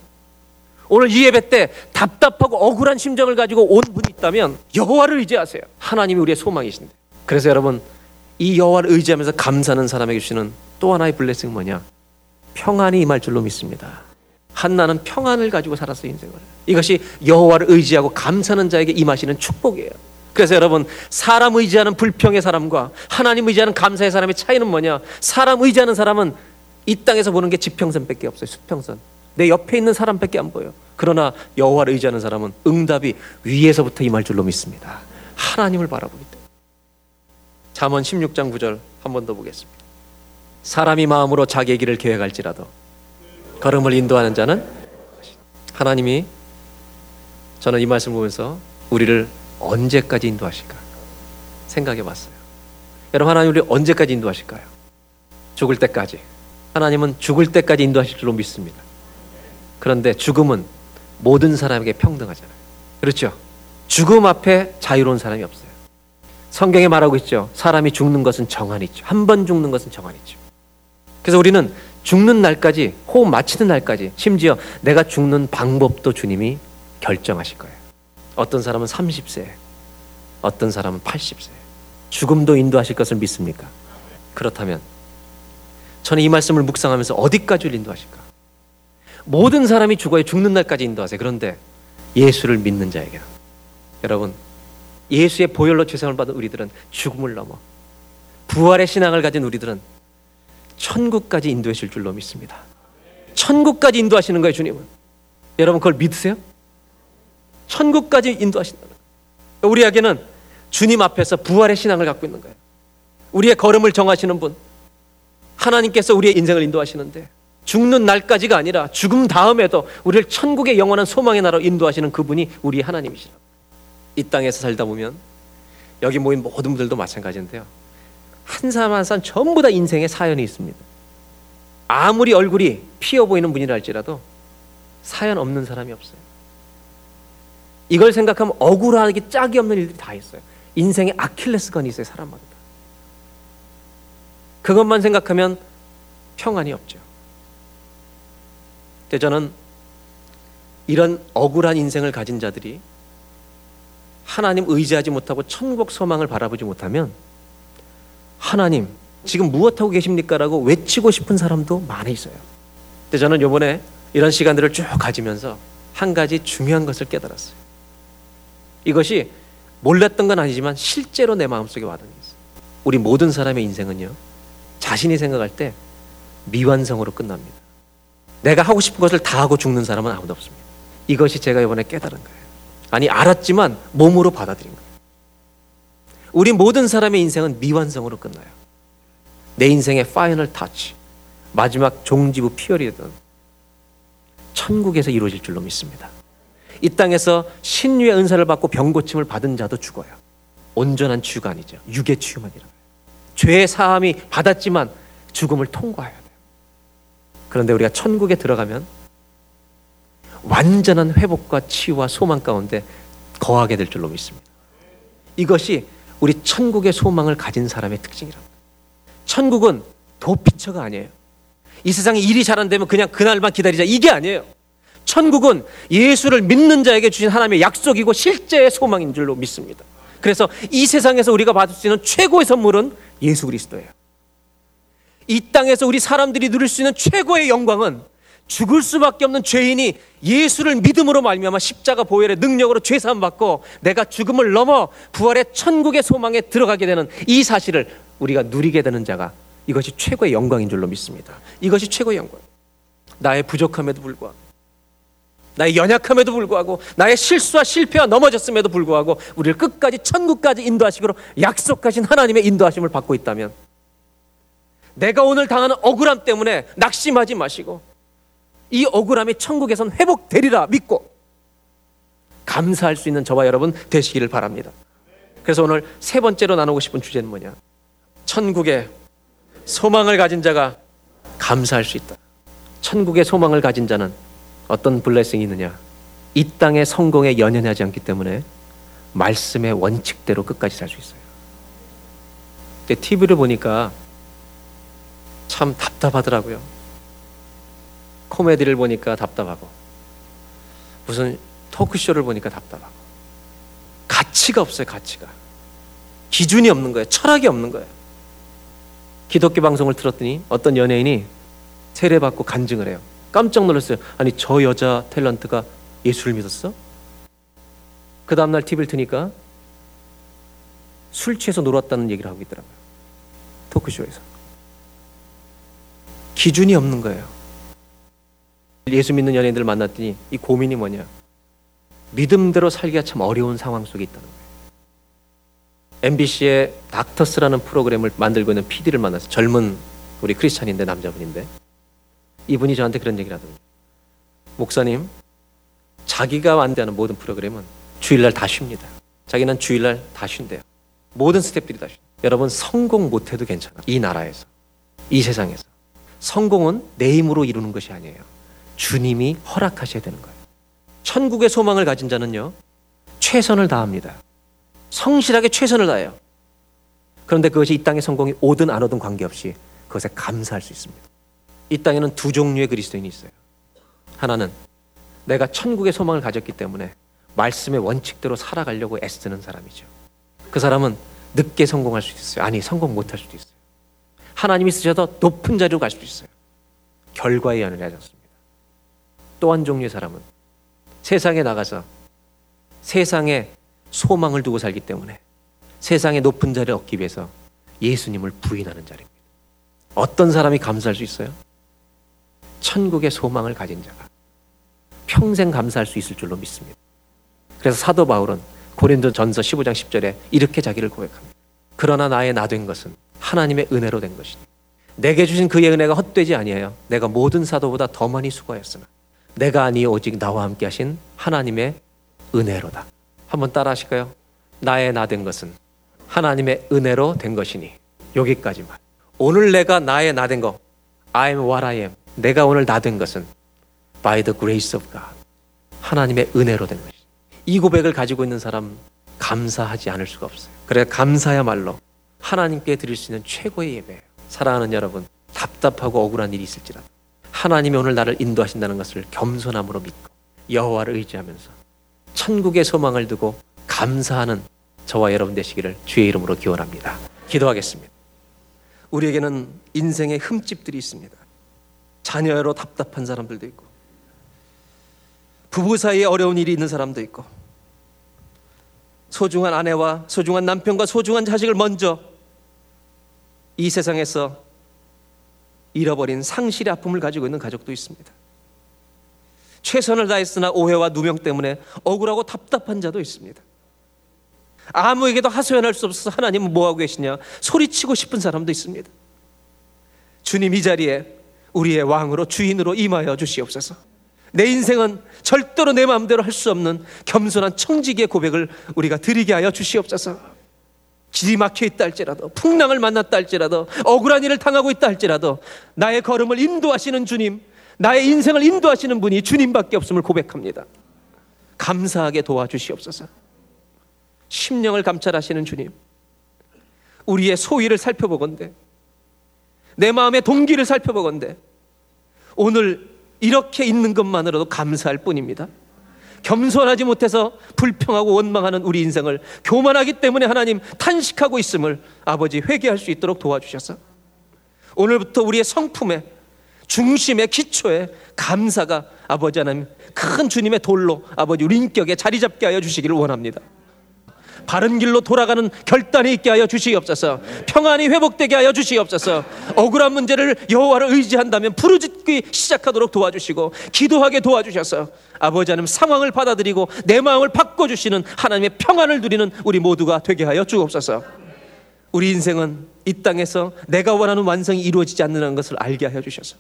오늘 이 예배 때 답답하고 억울한 심정을 가지고 온 분이 있다면 여호와를 의지하세요. 하나님이 우리의 소망이신데. 그래서 여러분 이 여호와를 의지하면서 감사하는 사람에게 주시는 또 하나의 블레싱 뭐냐? 평안이 임할 줄로 믿습니다. 한나는 평안을 가지고 살았어요 인생을. 이것이 여호와를 의지하고 감사하는 자에게 임하시는 축복이에요. 그래서 여러분 사람 의지하는 불평의 사람과 하나님 의지하는 감사의 사람의 차이는 뭐냐? 사람 의지하는 사람은 이 땅에서 보는 게 지평선밖에 없어요. 수평선. 내 옆에 있는 사람밖에 안 보여. 그러나 여호와를 의지하는 사람은 응답이 위에서부터 임할 줄로 믿습니다. 하나님을 바라보기 때문에. 잠언 16장 9절 한 번 더 보겠습니다. 사람이 마음으로 자기의 길을 계획할지라도 걸음을 인도하는 자는 하나님이 저는 이 말씀 보면서 우리를 언제까지 인도하실까 생각해 봤어요. 여러분 하나님 우리 언제까지 인도하실까요? 죽을 때까지. 하나님은 죽을 때까지 인도하실 줄로 믿습니다. 그런데 죽음은 모든 사람에게 평등하잖아요. 그렇죠? 죽음 앞에 자유로운 사람이 없어요. 성경에 말하고 있죠. 사람이 죽는 것은 정한이 있죠. 한 번 죽는 것은 정한이 있죠. 그래서 우리는 죽는 날까지 호흡 마치는 날까지 심지어 내가 죽는 방법도 주님이 결정하실 거예요. 어떤 사람은 30세, 어떤 사람은 80세. 죽음도 인도하실 것을 믿습니까? 그렇다면 저는 이 말씀을 묵상하면서 어디까지 인도하실까? 모든 사람이 죽어야 죽는 날까지 인도하세요. 그런데 예수를 믿는 자에게 여러분 예수의 보혈로 죄상을 받은 우리들은 죽음을 넘어 부활의 신앙을 가진 우리들은 천국까지 인도해 줄 줄로 믿습니다. 천국까지 인도하시는 거예요, 주님은. 여러분 그걸 믿으세요? 천국까지 인도하신다. 우리에게는 주님 앞에서 부활의 신앙을 갖고 있는 거예요. 우리의 걸음을 정하시는 분. 하나님께서 우리의 인생을 인도하시는데 죽는 날까지가 아니라 죽음 다음에도 우리를 천국의 영원한 소망의 나라로 인도하시는 그분이 우리 하나님이시라. 이 땅에서 살다 보면 여기 모인 모든 분들도 마찬가지인데요. 한 사람 한 사람 전부 다 인생에 사연이 있습니다. 아무리 얼굴이 피어 보이는 분이라 할지라도 사연 없는 사람이 없어요. 이걸 생각하면 억울하기 짝이 없는 일들이 다 있어요. 인생에 아킬레스건이 있어요, 사람마다. 그것만 생각하면 평안이 없죠. 근데 저는 이런 억울한 인생을 가진 자들이 하나님 의지하지 못하고 천국 소망을 바라보지 못하면 하나님 지금 무엇하고 계십니까? 라고 외치고 싶은 사람도 많이 있어요. 근데 저는 요번에 이런 시간들을 쭉 가지면서 한 가지 중요한 것을 깨달았어요. 이것이 몰랐던 건 아니지만 실제로 내 마음속에 와닿는 게 있어요. 우리 모든 사람의 인생은요. 자신이 생각할 때 미완성으로 끝납니다. 내가 하고 싶은 것을 다 하고 죽는 사람은 아무도 없습니다. 이것이 제가 이번에 깨달은 거예요. 아니 알았지만 몸으로 받아들인 거예요. 우리 모든 사람의 인생은 미완성으로 끝나요. 내 인생의 final touch, 마지막 종지부 period는 천국에서 이루어질 줄로 믿습니다. 이 땅에서 신유의 은사를 받고 병 고침을 받은 자도 죽어요. 온전한 치유가 아니죠. 육의 치유만 이라 죄의 사함이 받았지만 죽음을 통과해야 돼요. 그런데 우리가 천국에 들어가면 완전한 회복과 치유와 소망 가운데 거하게 될 줄로 믿습니다. 이것이 우리 천국의 소망을 가진 사람의 특징이랍니다. 천국은 도피처가 아니에요. 이 세상에 일이 잘 안 되면 그냥 그날만 기다리자. 이게 아니에요. 천국은 예수를 믿는 자에게 주신 하나님의 약속이고 실제의 소망인 줄로 믿습니다. 그래서 이 세상에서 우리가 받을 수 있는 최고의 선물은 예수 그리스도예요. 이 땅에서 우리 사람들이 누릴 수 있는 최고의 영광은 죽을 수밖에 없는 죄인이 예수를 믿음으로 말미암아 십자가 보혈의 능력으로 죄 사함 받고 내가 죽음을 넘어 부활의 천국의 소망에 들어가게 되는 이 사실을 우리가 누리게 되는 자가 이것이 최고의 영광인 줄로 믿습니다. 이것이 최고의 영광. 나의 부족함에도 불구하고 나의 연약함에도 불구하고 나의 실수와 실패와 넘어졌음에도 불구하고 우리를 끝까지 천국까지 인도하시기로 약속하신 하나님의 인도하심을 받고 있다면 내가 오늘 당하는 억울함 때문에 낙심하지 마시고 이 억울함이 천국에선 회복되리라 믿고 감사할 수 있는 저와 여러분 되시기를 바랍니다. 그래서 오늘 세 번째로 나누고 싶은 주제는 뭐냐? 천국에 소망을 가진 자가 감사할 수 있다. 천국의 소망을 가진 자는 어떤 블레싱이 있느냐? 이 땅의 성공에 연연하지 않기 때문에 말씀의 원칙대로 끝까지 살 수 있어요. 근데 TV를 보니까 참 답답하더라고요. 코미디를 보니까 답답하고 무슨 토크쇼를 보니까 답답하고. 가치가 없어요 가치가. 기준이 없는 거예요. 철학이 없는 거예요. 기독교 방송을 틀었더니 어떤 연예인이 세례받고 간증을 해요. 깜짝 놀랐어요. 아니 저 여자 탤런트가 예수를 믿었어? 그 다음날 TV를 트니까 술 취해서 놀았다는 얘기를 하고 있더라고요. 토크쇼에서. 기준이 없는 거예요 예수 믿는 연예인들을 만났더니 이 고민이 뭐냐? 믿음대로 살기가 참 어려운 상황 속에 있다는 거예요. MBC의 닥터스라는 프로그램을 만들고 있는 PD를 만나서 젊은 우리 크리스찬인데 남자분인데 이분이 저한테 그런 얘기를 하더군요. 목사님, 자기가 완대하는 모든 프로그램은 주일날 다 쉽니다. 자기는 주일날 다 쉰대요. 모든 스탭들이 다 쉰. 여러분 성공 못해도 괜찮아. 이 나라에서, 이 세상에서 성공은 내 힘으로 이루는 것이 아니에요. 주님이 허락하셔야 되는 거예요. 천국의 소망을 가진 자는요, 최선을 다합니다. 성실하게 최선을 다해요. 그런데 그것이 이 땅의 성공이 오든 안 오든 관계없이 그것에 감사할 수 있습니다. 이 땅에는 두 종류의 그리스도인이 있어요. 하나는 내가 천국의 소망을 가졌기 때문에 말씀의 원칙대로 살아가려고 애쓰는 사람이죠. 그 사람은 늦게 성공할 수 있어요. 아니, 성공 못할 수도 있어요. 하나님이 쓰셔도 높은 자리로 갈 수도 있어요. 결과에 연연하지 않습니다. 또 한 종류의 사람은 세상에 나가서 세상에 소망을 두고 살기 때문에 세상의 높은 자리를 얻기 위해서 예수님을 부인하는 자리입니다. 어떤 사람이 감사할 수 있어요? 천국의 소망을 가진 자가 평생 감사할 수 있을 줄로 믿습니다. 그래서 사도 바울은 고린도 전서 15장 10절에 이렇게 자기를 고백합니다. 그러나 나의 나 된 것은 하나님의 은혜로 된 것이니 내게 주신 그의 은혜가 헛되지 아니에요. 내가 모든 사도보다 더 많이 수고했으나 내가 아니 오직 나와 함께 하신 하나님의 은혜로다. 한번 따라 하실까요? 나의 나 된 것은 하나님의 은혜로 된 것이니 여기까지만. 오늘 내가 나의 나된거 I am what I am. 내가 오늘 나 된 것은 by the grace of God. 하나님의 은혜로 된 것이. 이 고백을 가지고 있는 사람 감사하지 않을 수가 없어요. 그래 감사야말로 하나님께 드릴 수 있는 최고의 예배예요. 사랑하는 여러분, 답답하고 억울한 일이 있을지라도 하나님이 오늘 나를 인도하신다는 것을 겸손함으로 믿고 여호와를 의지하면서 천국의 소망을 두고 감사하는 저와 여러분 되시기를 주의 이름으로 기원합니다. 기도하겠습니다. 우리에게는 인생의 흠집들이 있습니다. 자녀로 답답한 사람들도 있고 부부 사이에 어려운 일이 있는 사람도 있고 소중한 아내와 소중한 남편과 소중한 자식을 먼저 이 세상에서 잃어버린 상실의 아픔을 가지고 있는 가족도 있습니다. 최선을 다했으나 오해와 누명 때문에 억울하고 답답한 자도 있습니다. 아무에게도 하소연할 수 없어서 하나님은 뭐하고 계시냐 소리치고 싶은 사람도 있습니다. 주님 이 자리에 우리의 왕으로 주인으로 임하여 주시옵소서. 내 인생은 절대로 내 마음대로 할 수 없는 겸손한 청지기의 고백을 우리가 드리게 하여 주시옵소서. 길이 막혀 있다 할지라도 풍랑을 만났다 할지라도 억울한 일을 당하고 있다 할지라도 나의 걸음을 인도하시는 주님, 나의 인생을 인도하시는 분이 주님밖에 없음을 고백합니다. 감사하게 도와주시옵소서. 심령을 감찰하시는 주님, 우리의 소위를 살펴보건대, 내 마음의 동기를 살펴보건대, 오늘 이렇게 있는 것만으로도 감사할 뿐입니다. 겸손하지 못해서 불평하고 원망하는 우리 인생을 교만하기 때문에 하나님 탄식하고 있음을 아버지 회개할 수 있도록 도와주셔서 오늘부터 우리의 성품에 중심의 기초에 감사가 아버지 하나님 큰 주님의 돌로 아버지 우리 인격에 자리 잡게 하여 주시기를 원합니다. 바른 길로 돌아가는 결단이 있게 하여 주시옵소서. 평안이 회복되게 하여 주시옵소서. 억울한 문제를 여호와를 의지한다면 부르짖기 시작하도록 도와주시고 기도하게 도와주셔서 아버지 하나님 상황을 받아들이고 내 마음을 바꿔 주시는 하나님의 평안을 누리는 우리 모두가 되게 하여 주옵소서. 우리 인생은 이 땅에서 내가 원하는 완성이 이루어지지 않는 것을 알게 하여 주셔서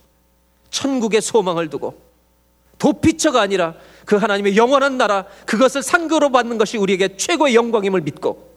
천국의 소망을 두고 도피처가 아니라 그 하나님의 영원한 나라 그것을 상급으로 받는 것이 우리에게 최고의 영광임을 믿고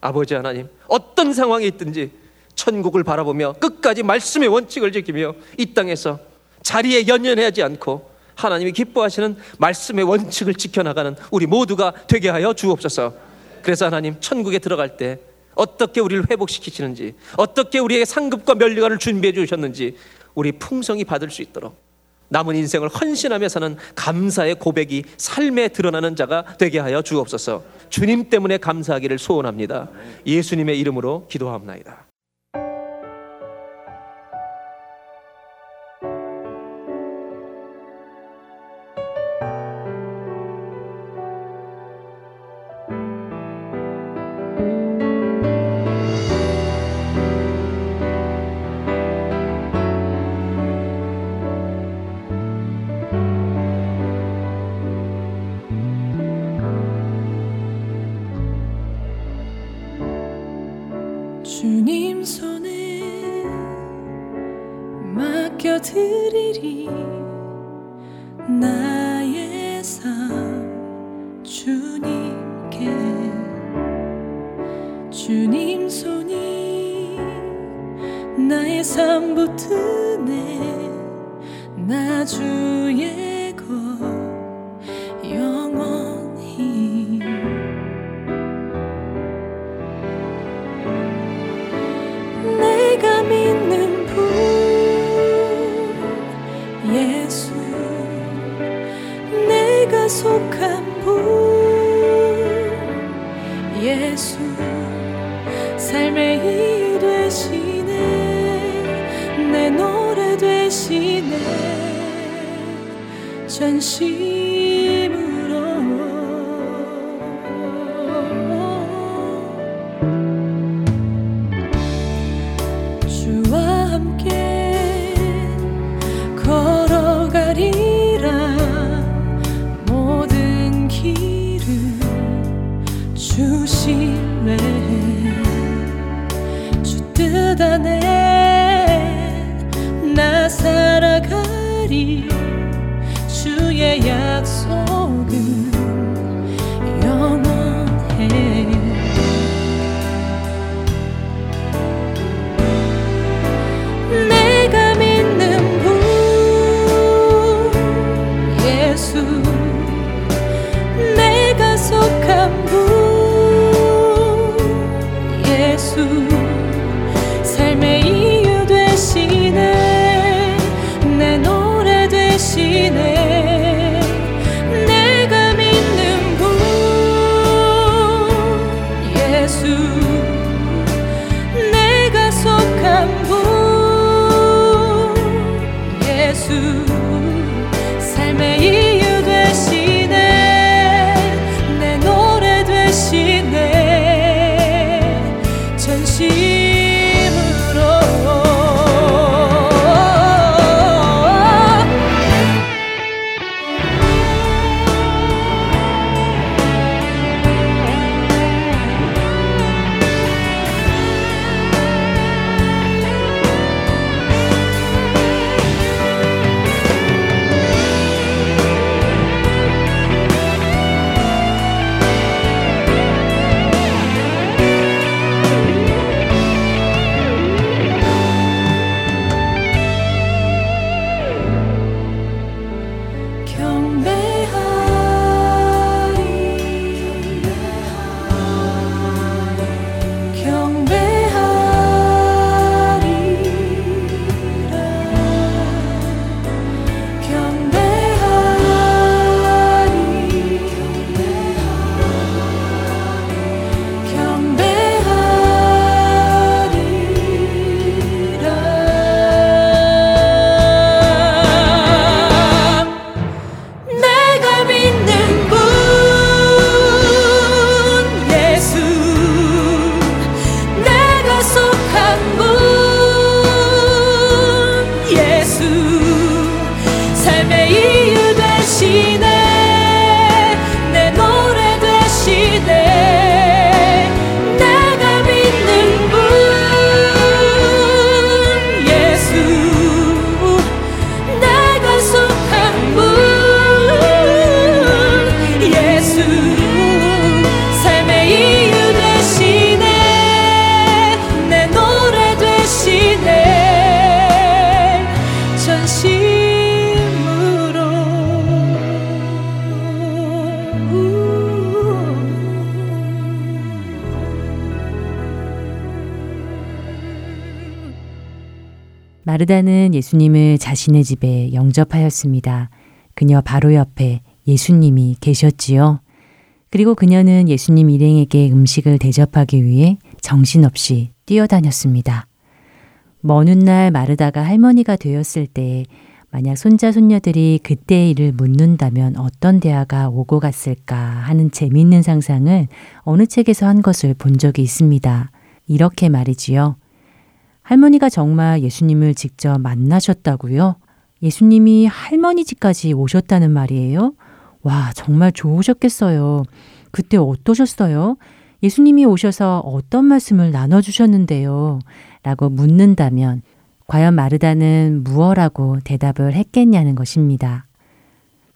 아버지 하나님 어떤 상황이 있든지 천국을 바라보며 끝까지 말씀의 원칙을 지키며 이 땅에서 자리에 연연하지 않고 하나님이 기뻐하시는 말씀의 원칙을 지켜나가는 우리 모두가 되게 하여 주옵소서. 그래서 하나님 천국에 들어갈 때 어떻게 우리를 회복시키시는지 어떻게 우리에게 상급과 면류관을 준비해 주셨는지 우리 풍성히 받을 수 있도록 남은 인생을 헌신하며 사는 감사의 고백이 삶에 드러나는 자가 되게 하여 주옵소서. 주님 때문에 감사하기를 소원합니다. 예수님의 이름으로 기도합나이다. 걸어가리라 모든 길을 자신의 집에 영접하였습니다. 그녀 바로 옆에 예수님이 계셨지요. 그리고 그녀는 예수님 일행에게 음식을 대접하기 위해 정신없이 뛰어다녔습니다. 먼 훗날 마르다가 할머니가 되었을 때 만약 손자 손녀들이 그때의 일을 묻는다면 어떤 대화가 오고 갔을까 하는 재미있는 상상을 어느 책에서 한 것을 본 적이 있습니다. 이렇게 말이지요. 할머니가 정말 예수님을 직접 만나셨다고요? 예수님이 할머니 집까지 오셨다는 말이에요? 와, 정말 좋으셨겠어요. 그때 어떠셨어요? 예수님이 오셔서 어떤 말씀을 나눠주셨는데요? 라고 묻는다면, 과연 마르다는 무엇라고 대답을 했겠냐는 것입니다.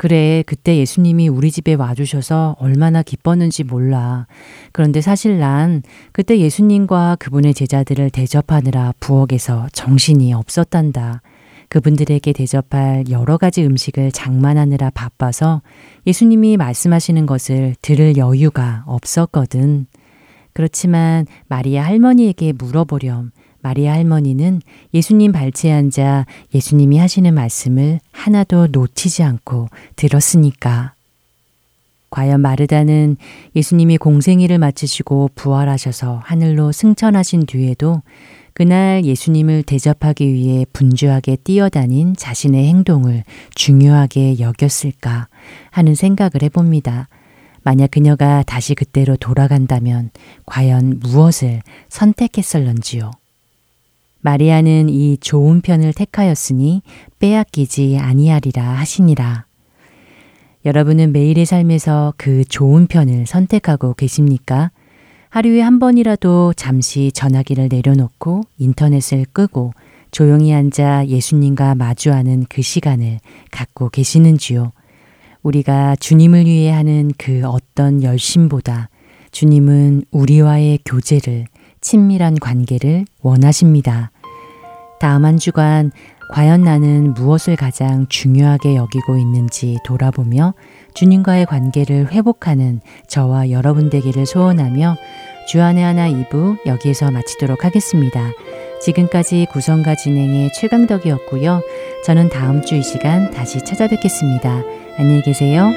그래, 그때 예수님이 우리 집에 와주셔서 얼마나 기뻤는지 몰라. 그런데 사실 난 그때 예수님과 그분의 제자들을 대접하느라 부엌에서 정신이 없었단다. 그분들에게 대접할 여러 가지 음식을 장만하느라 바빠서 예수님이 말씀하시는 것을 들을 여유가 없었거든. 그렇지만 마리아 할머니에게 물어보렴. 마리아 할머니는 예수님 발치에 앉아 예수님이 하시는 말씀을 하나도 놓치지 않고 들었으니까. 과연 마르다는 예수님이 공생일을 마치시고 부활하셔서 하늘로 승천하신 뒤에도 그날 예수님을 대접하기 위해 분주하게 뛰어다닌 자신의 행동을 중요하게 여겼을까 하는 생각을 해봅니다. 만약 그녀가 다시 그때로 돌아간다면 과연 무엇을 선택했을런지요. 마리아는 이 좋은 편을 택하였으니 빼앗기지 아니하리라 하시니라. 여러분은 매일의 삶에서 그 좋은 편을 선택하고 계십니까? 하루에 한 번이라도 잠시 전화기를 내려놓고 인터넷을 끄고 조용히 앉아 예수님과 마주하는 그 시간을 갖고 계시는지요. 우리가 주님을 위해 하는 그 어떤 열심보다 주님은 우리와의 교제를, 친밀한 관계를 원하십니다. 다음 한 주간 과연 나는 무엇을 가장 중요하게 여기고 있는지 돌아보며 주님과의 관계를 회복하는 저와 여러분 되기를 소원하며 주안의 하나 2부 여기에서 마치도록 하겠습니다. 지금까지 구성과 진행의 최강덕이었고요. 저는 다음 주 이 시간 다시 찾아뵙겠습니다. 안녕히 계세요.